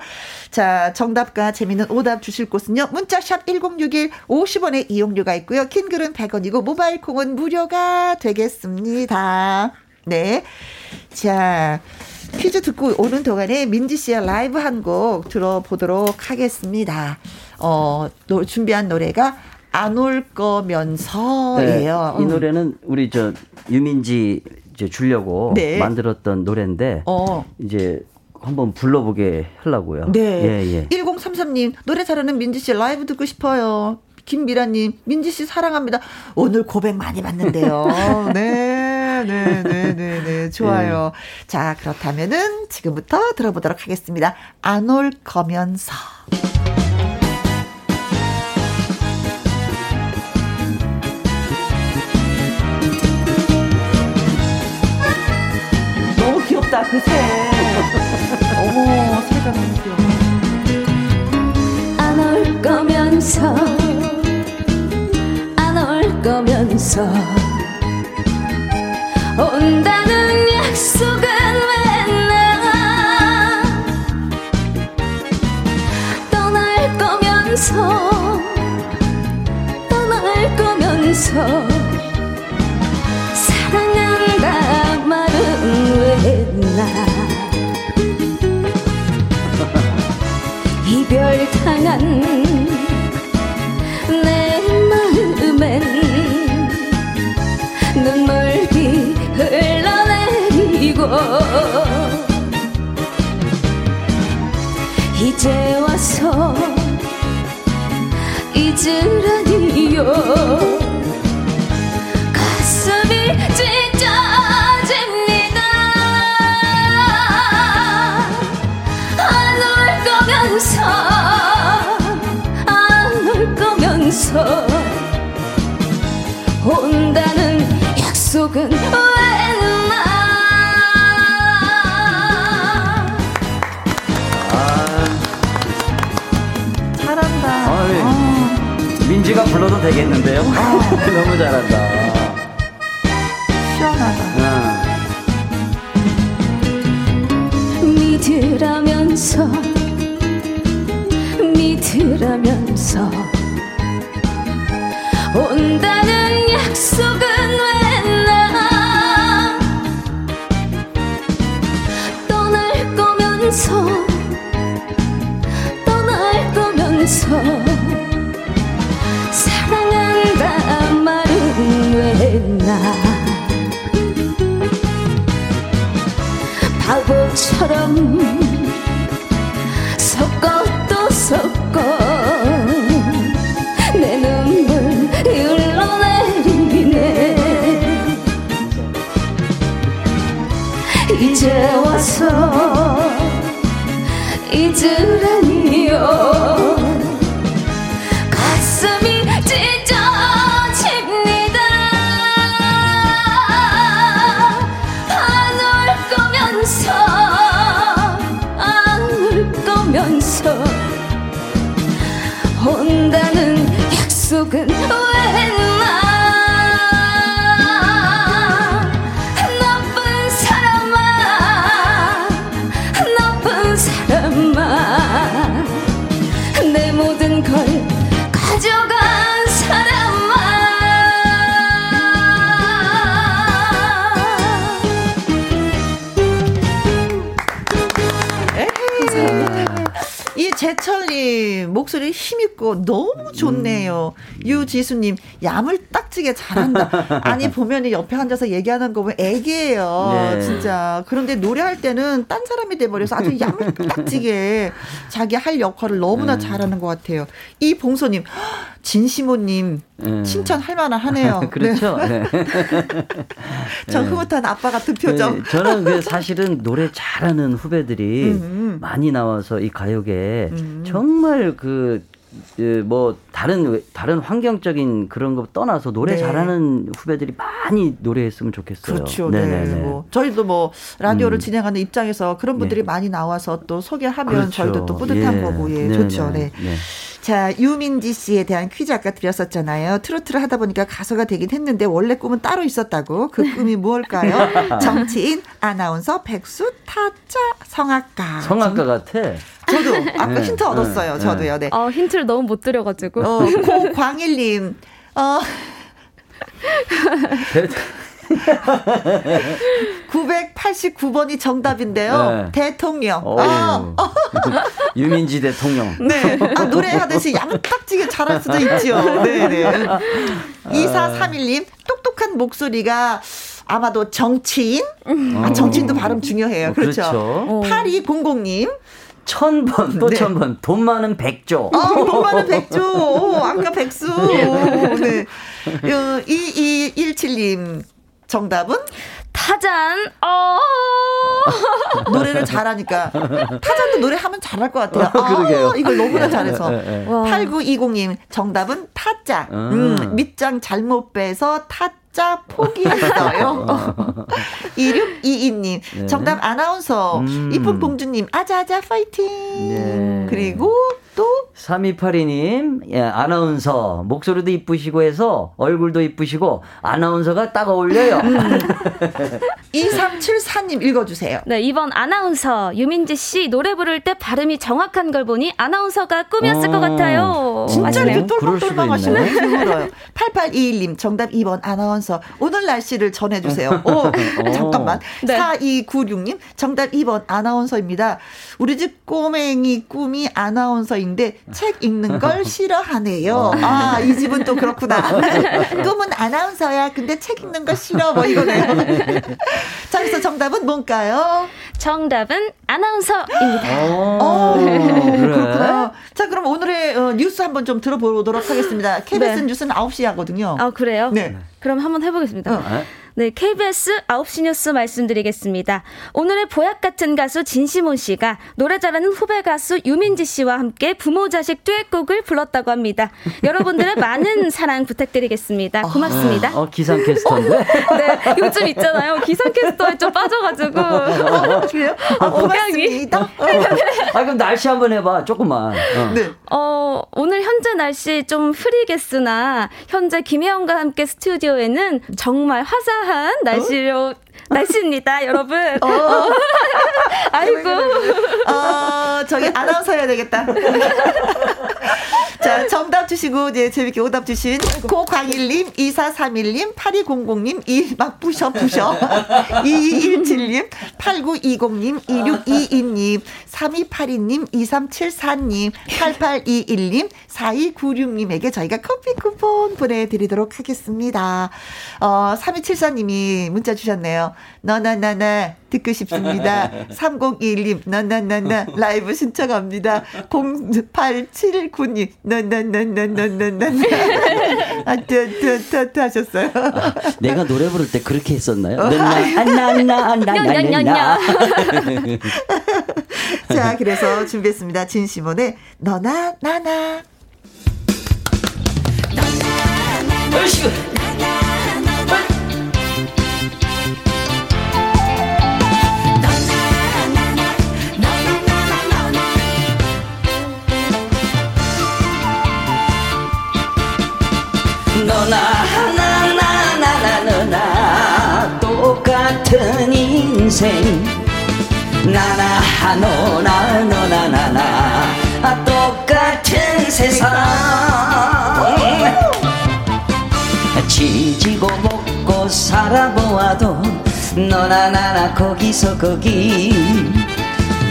자, 정답과 재미있는 오답 주실 곳은요. 문자 샵 1061 50원의 이용료가 있고요. 긴 글은 100원이고 모바일 콩은 무료가 되겠습니다. 네. 자, 퀴즈 듣고 오는 동안에 민지 씨의 라이브 한 곡 들어보도록 하겠습니다. 어, 노- 준비한 노래가 안 올 거면서예요. 네, 이 노래는 우리 저 유민지 이제 주려고 네. 만들었던 노래인데 어. 이제 한번 불러보게 하려고요. 네. 예, 예. 1033님, 노래 잘하는 민지 씨 라이브 듣고 싶어요. 김미라님, 민지 씨 사랑합니다. 오늘 고백 많이 받는데요. 네, 네, 네, 네, 네. 좋아요. 자, 그렇다면은 지금부터 들어보도록 하겠습니다. 안 올 거면서. 너무 귀엽다, 그 새. 어머, 새가 너무 귀여워. 안 올 거면서 안 올 거면서 온다는 약속은 왜나 떠날 거면서 떠날 거면서 사랑한다 말은 왜나? 이별 당한 이제 와서 잊으라니요. 가슴이 찢어집니다. 안올 거면서 안 올 거면서. 온다는 약속은 불러도 되겠는데요? 너무 잘한다. 시원하다. 아. 믿으라면서 믿으라면서 온다는 약속은 왜나 바보처럼 이 제철 님 목소리 힘있고 너무 좋네요. 유지수님 야물딱지게 잘한다. 아니 보면 옆에 앉아서 얘기하는 거 보면 애기예요. 네. 진짜. 그런데 노래할 때는 딴 사람이 돼버려서 아주 야물딱지게 자기 할 역할을 너무나 네. 잘하는 것 같아요. 이 봉소님 진시모님 네. 칭찬할 만은 하네요. 그렇죠. 네. 저 네. 흐뭇한 아빠 같은 표정. 네, 저는 그 사실은 노래 잘하는 후배들이 음. 많이 나와서 이 가요계에 정말 그, 그, 뭐, 다른, 다른 환경적인 그런 거 떠나서 노래 네. 잘하는 후배들이 많이 노래했으면 좋겠어요. 그렇죠. 네. 뭐 저희도 뭐 라디오를 음. 진행하는 입장에서 그런 분들이 많이 나와서 또 소개하면 그렇죠. 저희도 또 뿌듯한 예. 거고 예, 네, 좋죠. 네, 네. 네. 자, 유민지 씨에 대한 퀴즈 아까 드렸었잖아요. 트로트를 하다 보니까 가수가 되긴 했는데 원래 꿈은 따로 있었다고. 그 꿈이 무엇일까요? 정치인, 아나운서, 백수, 타짜, 성악가. 성악가 같아. 저도 아까 네, 힌트 얻었어요. 네, 저도요. 네. 어, 힌트를 너무 못 드려가지고. 어, 고광일님. 어, 989번이 정답인데요. 네. 대통령. 아, 유민지 대통령. 네. 아, 노래하듯이 양딱지게 잘할 수도 있죠. 네네. 2431님, 똑똑한 목소리가 아마도 정치인? 아, 정치인도 발음 중요해요. 어, 그렇죠. 그렇죠. 8200님. 천 번, 또 네. 천 번. 돈 많은 백조. 아, 돈 많은 백조. 오, 아까 백수. 네. 2217님. 정답은? 타잔, 어. 노래를 잘하니까. 타잔도 노래하면 잘할 것 같아요. 아, 그러게요. 이걸 너무나 잘해서. 예, 예, 예. 와. 8920님, 정답은 타짜. 음. 음, 밑장 잘못 빼서 타짜 포기했어요. 2622님, 네. 정답 아나운서. 음. 이쁜 봉주님, 아자아자 파이팅. 네. 그리고 또 3282님, 예, 아나운서. 목소리도 이쁘시고 해서 얼굴도 이쁘시고 아나운서가 딱 어울려요. 음. 2374님 읽어주세요. 네, 이번 아나운서 유민지 씨 노래 부를 때 발음이 정확한 걸 보니 아나운서가 꿈이었을 어, 것 같아요. 진짜? 이렇게 똘망똘망 하시네. 있네. 힘들어요. 8821님 정답 2번 아나운서 오늘 날씨를 전해주세요. 오 잠깐만. 네. 4296님 정답 2번 아나운서입니다. 우리 집 꼬맹이 꿈이 아나운서인데 책 읽는 걸 싫어하네요. 아 이 집은 또 그렇구나. 꿈은 아나운서야. 근데 책 읽는 거 싫어. 뭐 이거네요. 자 그래서 정답은 뭔가요? 정답은 아나운서입니다. 어, 어, 그래. 그렇구나. 자, 그럼 오늘의 어, 뉴스 한번 좀 들어보도록 하겠습니다. KBS 네. 뉴스는 9시에 하거든요. 아, 그래요? 네. 그럼 한번 해보겠습니다. 어. 네, KBS 9시 뉴스 말씀드리겠습니다. 오늘의 보약 같은 가수 진시몬 씨가 노래 잘하는 후배 가수 유민지 씨와 함께 부모 자식 듀엣곡을 불렀다고 합니다. 여러분들의 많은 사랑 부탁드리겠습니다. 고맙습니다. 어, 기상 캐스터인데? 네, 요즘 있잖아요. 기상 캐스터에 좀 빠져가지고. 어, 그래요? 아, 고맙습니다. 아, 그럼 날씨 한번 해봐, 조금만. 어. 네. 어, 오늘 현재 날씨 좀 흐리겠으나, 현재 김혜영과 함께 스튜디오에는 정말 화사 한 날씨로, 날씨입니다, 여러분. 어. 아이고. 어, 저기 아나운서 해야 되겠다. 자, 정답 주시고, 이제 재밌게 오답 주신 고광일님, 2431님, 8200님, 이, 막 부셔, 부셔. 2217님, 8920님, 2622님, 3282님, 2374님, 8821님, 4296님에게 저희가 커피 쿠폰 보내드리도록 하겠습니다. 어, 3274님이 문자 주셨네요. 너나나나 듣고 싶습니다. 3021님, 너나나나 라이브 신청합니다. 0879님, 너나나나나나나. 아, 뜨뜨뜨뜨 하셨어요. 내가 노래 부를 때 그렇게 했었나요? 어. 나나나나나나나. 자, 그래서 준비했습니다. 진시몬의 너나 나나. 얼씨 인생. 나나 너나 너나 나나. 똑같은 세상. 지지고 먹고 살아보아도 너나 나나 거기서 거기.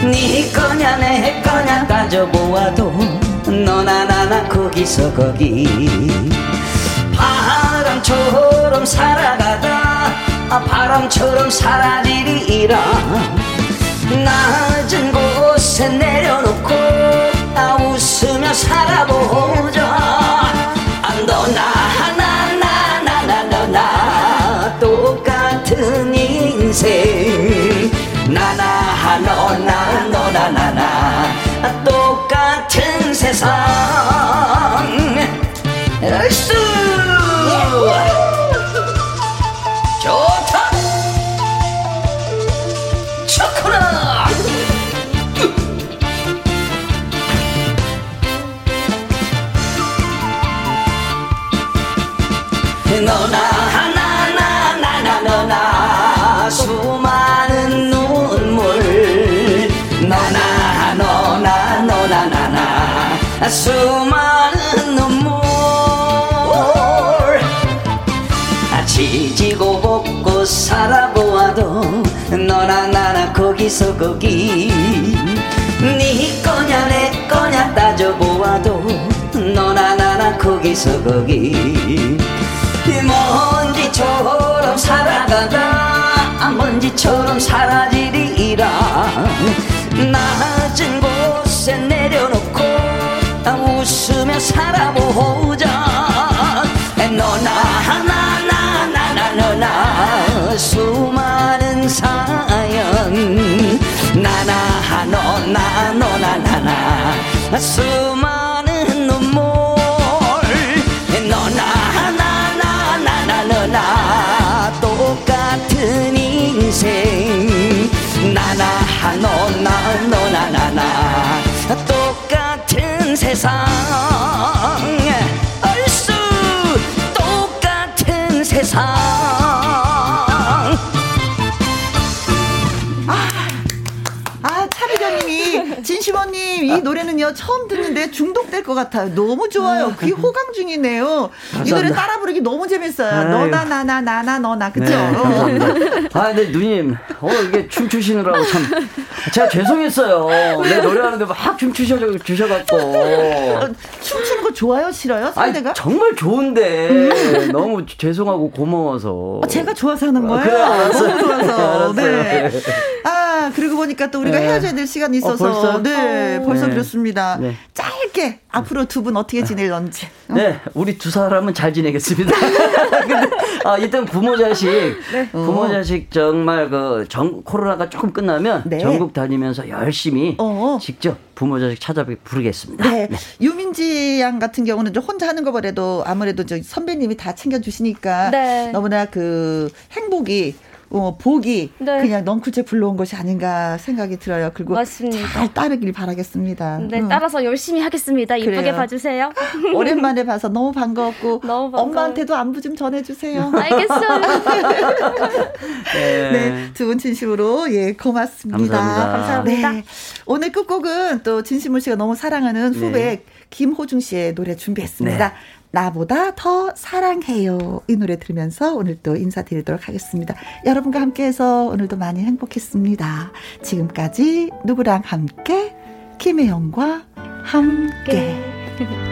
네 거냐 내 거냐 따져보아도 너나 나나 거기서 거기. 바람처럼 살아가다 아, 바람처럼 사라지리라. 낮은 곳에 내려놓고 아, 웃으며 살아보자. 아, 너나 나나나나 너나. 똑같은 인생. 나나 너나 너나 나나. 똑같은 세상. 얼쑤 너나 나나 나나 너나. 수많은 눈물. 너나 너나 너나 나나. 수많은 눈물. 아, 지지고 볶고 살아보아도 너나 나나 거기서 거기. 네 거냐 내 거냐 따져보아도 너나 나나 거기서 거기 먼지처럼 살아가다 먼지처럼 사라지리라. 낮은 곳에 내려놓고 웃으며 살아보자. 너나 나나 나나 너나. 수많은 사연. 나나 너나 너나 나나. 수많은 눈물 똑같은 인생. 나나 너나 너나 나나. 똑같은 세상. 얼쑤 똑같은 세상 진심원님, 이 노래는요, 처음 듣는데 중독될 것 같아요. 너무 좋아요. 귀 호강 중이네요. 이 노래 감사합니다. 따라 부르기 너무 재밌어요. 너나, 나나, 나나, 너나. 그쵸? 네, 감사합니다. 아, 근데 누님, 어, 이게 춤추시느라고 참, 제가 죄송했어요. 내 노래하는데 막 춤추셔, 주셔갖고. 어, 춤추는 거 좋아요? 싫어요? 상대가? 아니, 정말 좋은데, 너무 죄송하고 고마워서. 어, 제가 좋아서 하는 거예요? 그래. 너무 좋아서. 네. 네. 아, 그리고 보니까 또 우리가 네. 헤어져야 될 시간이 있어서. 어, 벌써? 네, 어. 벌써 네. 그렇습니다. 네. 짧게 앞으로 두 분 어떻게 지낼런지. 네, 우리 두 사람은 잘 지내겠습니다. 근데, 아, 일단 부모 자식, 네. 부모 자식 정말 그 정, 코로나가 조금 끝나면 네. 전국 다니면서 열심히 어. 직접 부모 자식 찾아 부르겠습니다. 네. 유민지 양 같은 경우는 좀 혼자 하는 거보다도 아무래도 저 선배님이 다 챙겨주시니까 네. 너무나 그 행복이 어, 복이 네. 그냥 넝쿨째 불러온 것이 아닌가 생각이 들어요. 그리고 맞습니다. 잘 따르길 바라겠습니다. 네, 음. 따라서 열심히 하겠습니다. 이쁘게 그래요. 봐주세요. 오랜만에 봐서 너무 반가웠고 너무. 엄마한테도 안부 좀 전해주세요. 알겠어요. 네, 두 분 진심으로 예 고맙습니다. 감사합니다. 감사합니다. 네, 오늘 끝곡은 또 진심훈 씨가 너무 사랑하는 후배 김호중 씨의 노래 준비했습니다. 네. 나보다 더 사랑해요. 이 노래 들으면서 오늘 또 인사드리도록 하겠습니다. 여러분과 함께해서 오늘도 많이 행복했습니다. 지금까지 누구랑 함께 김혜영과 함께. 네.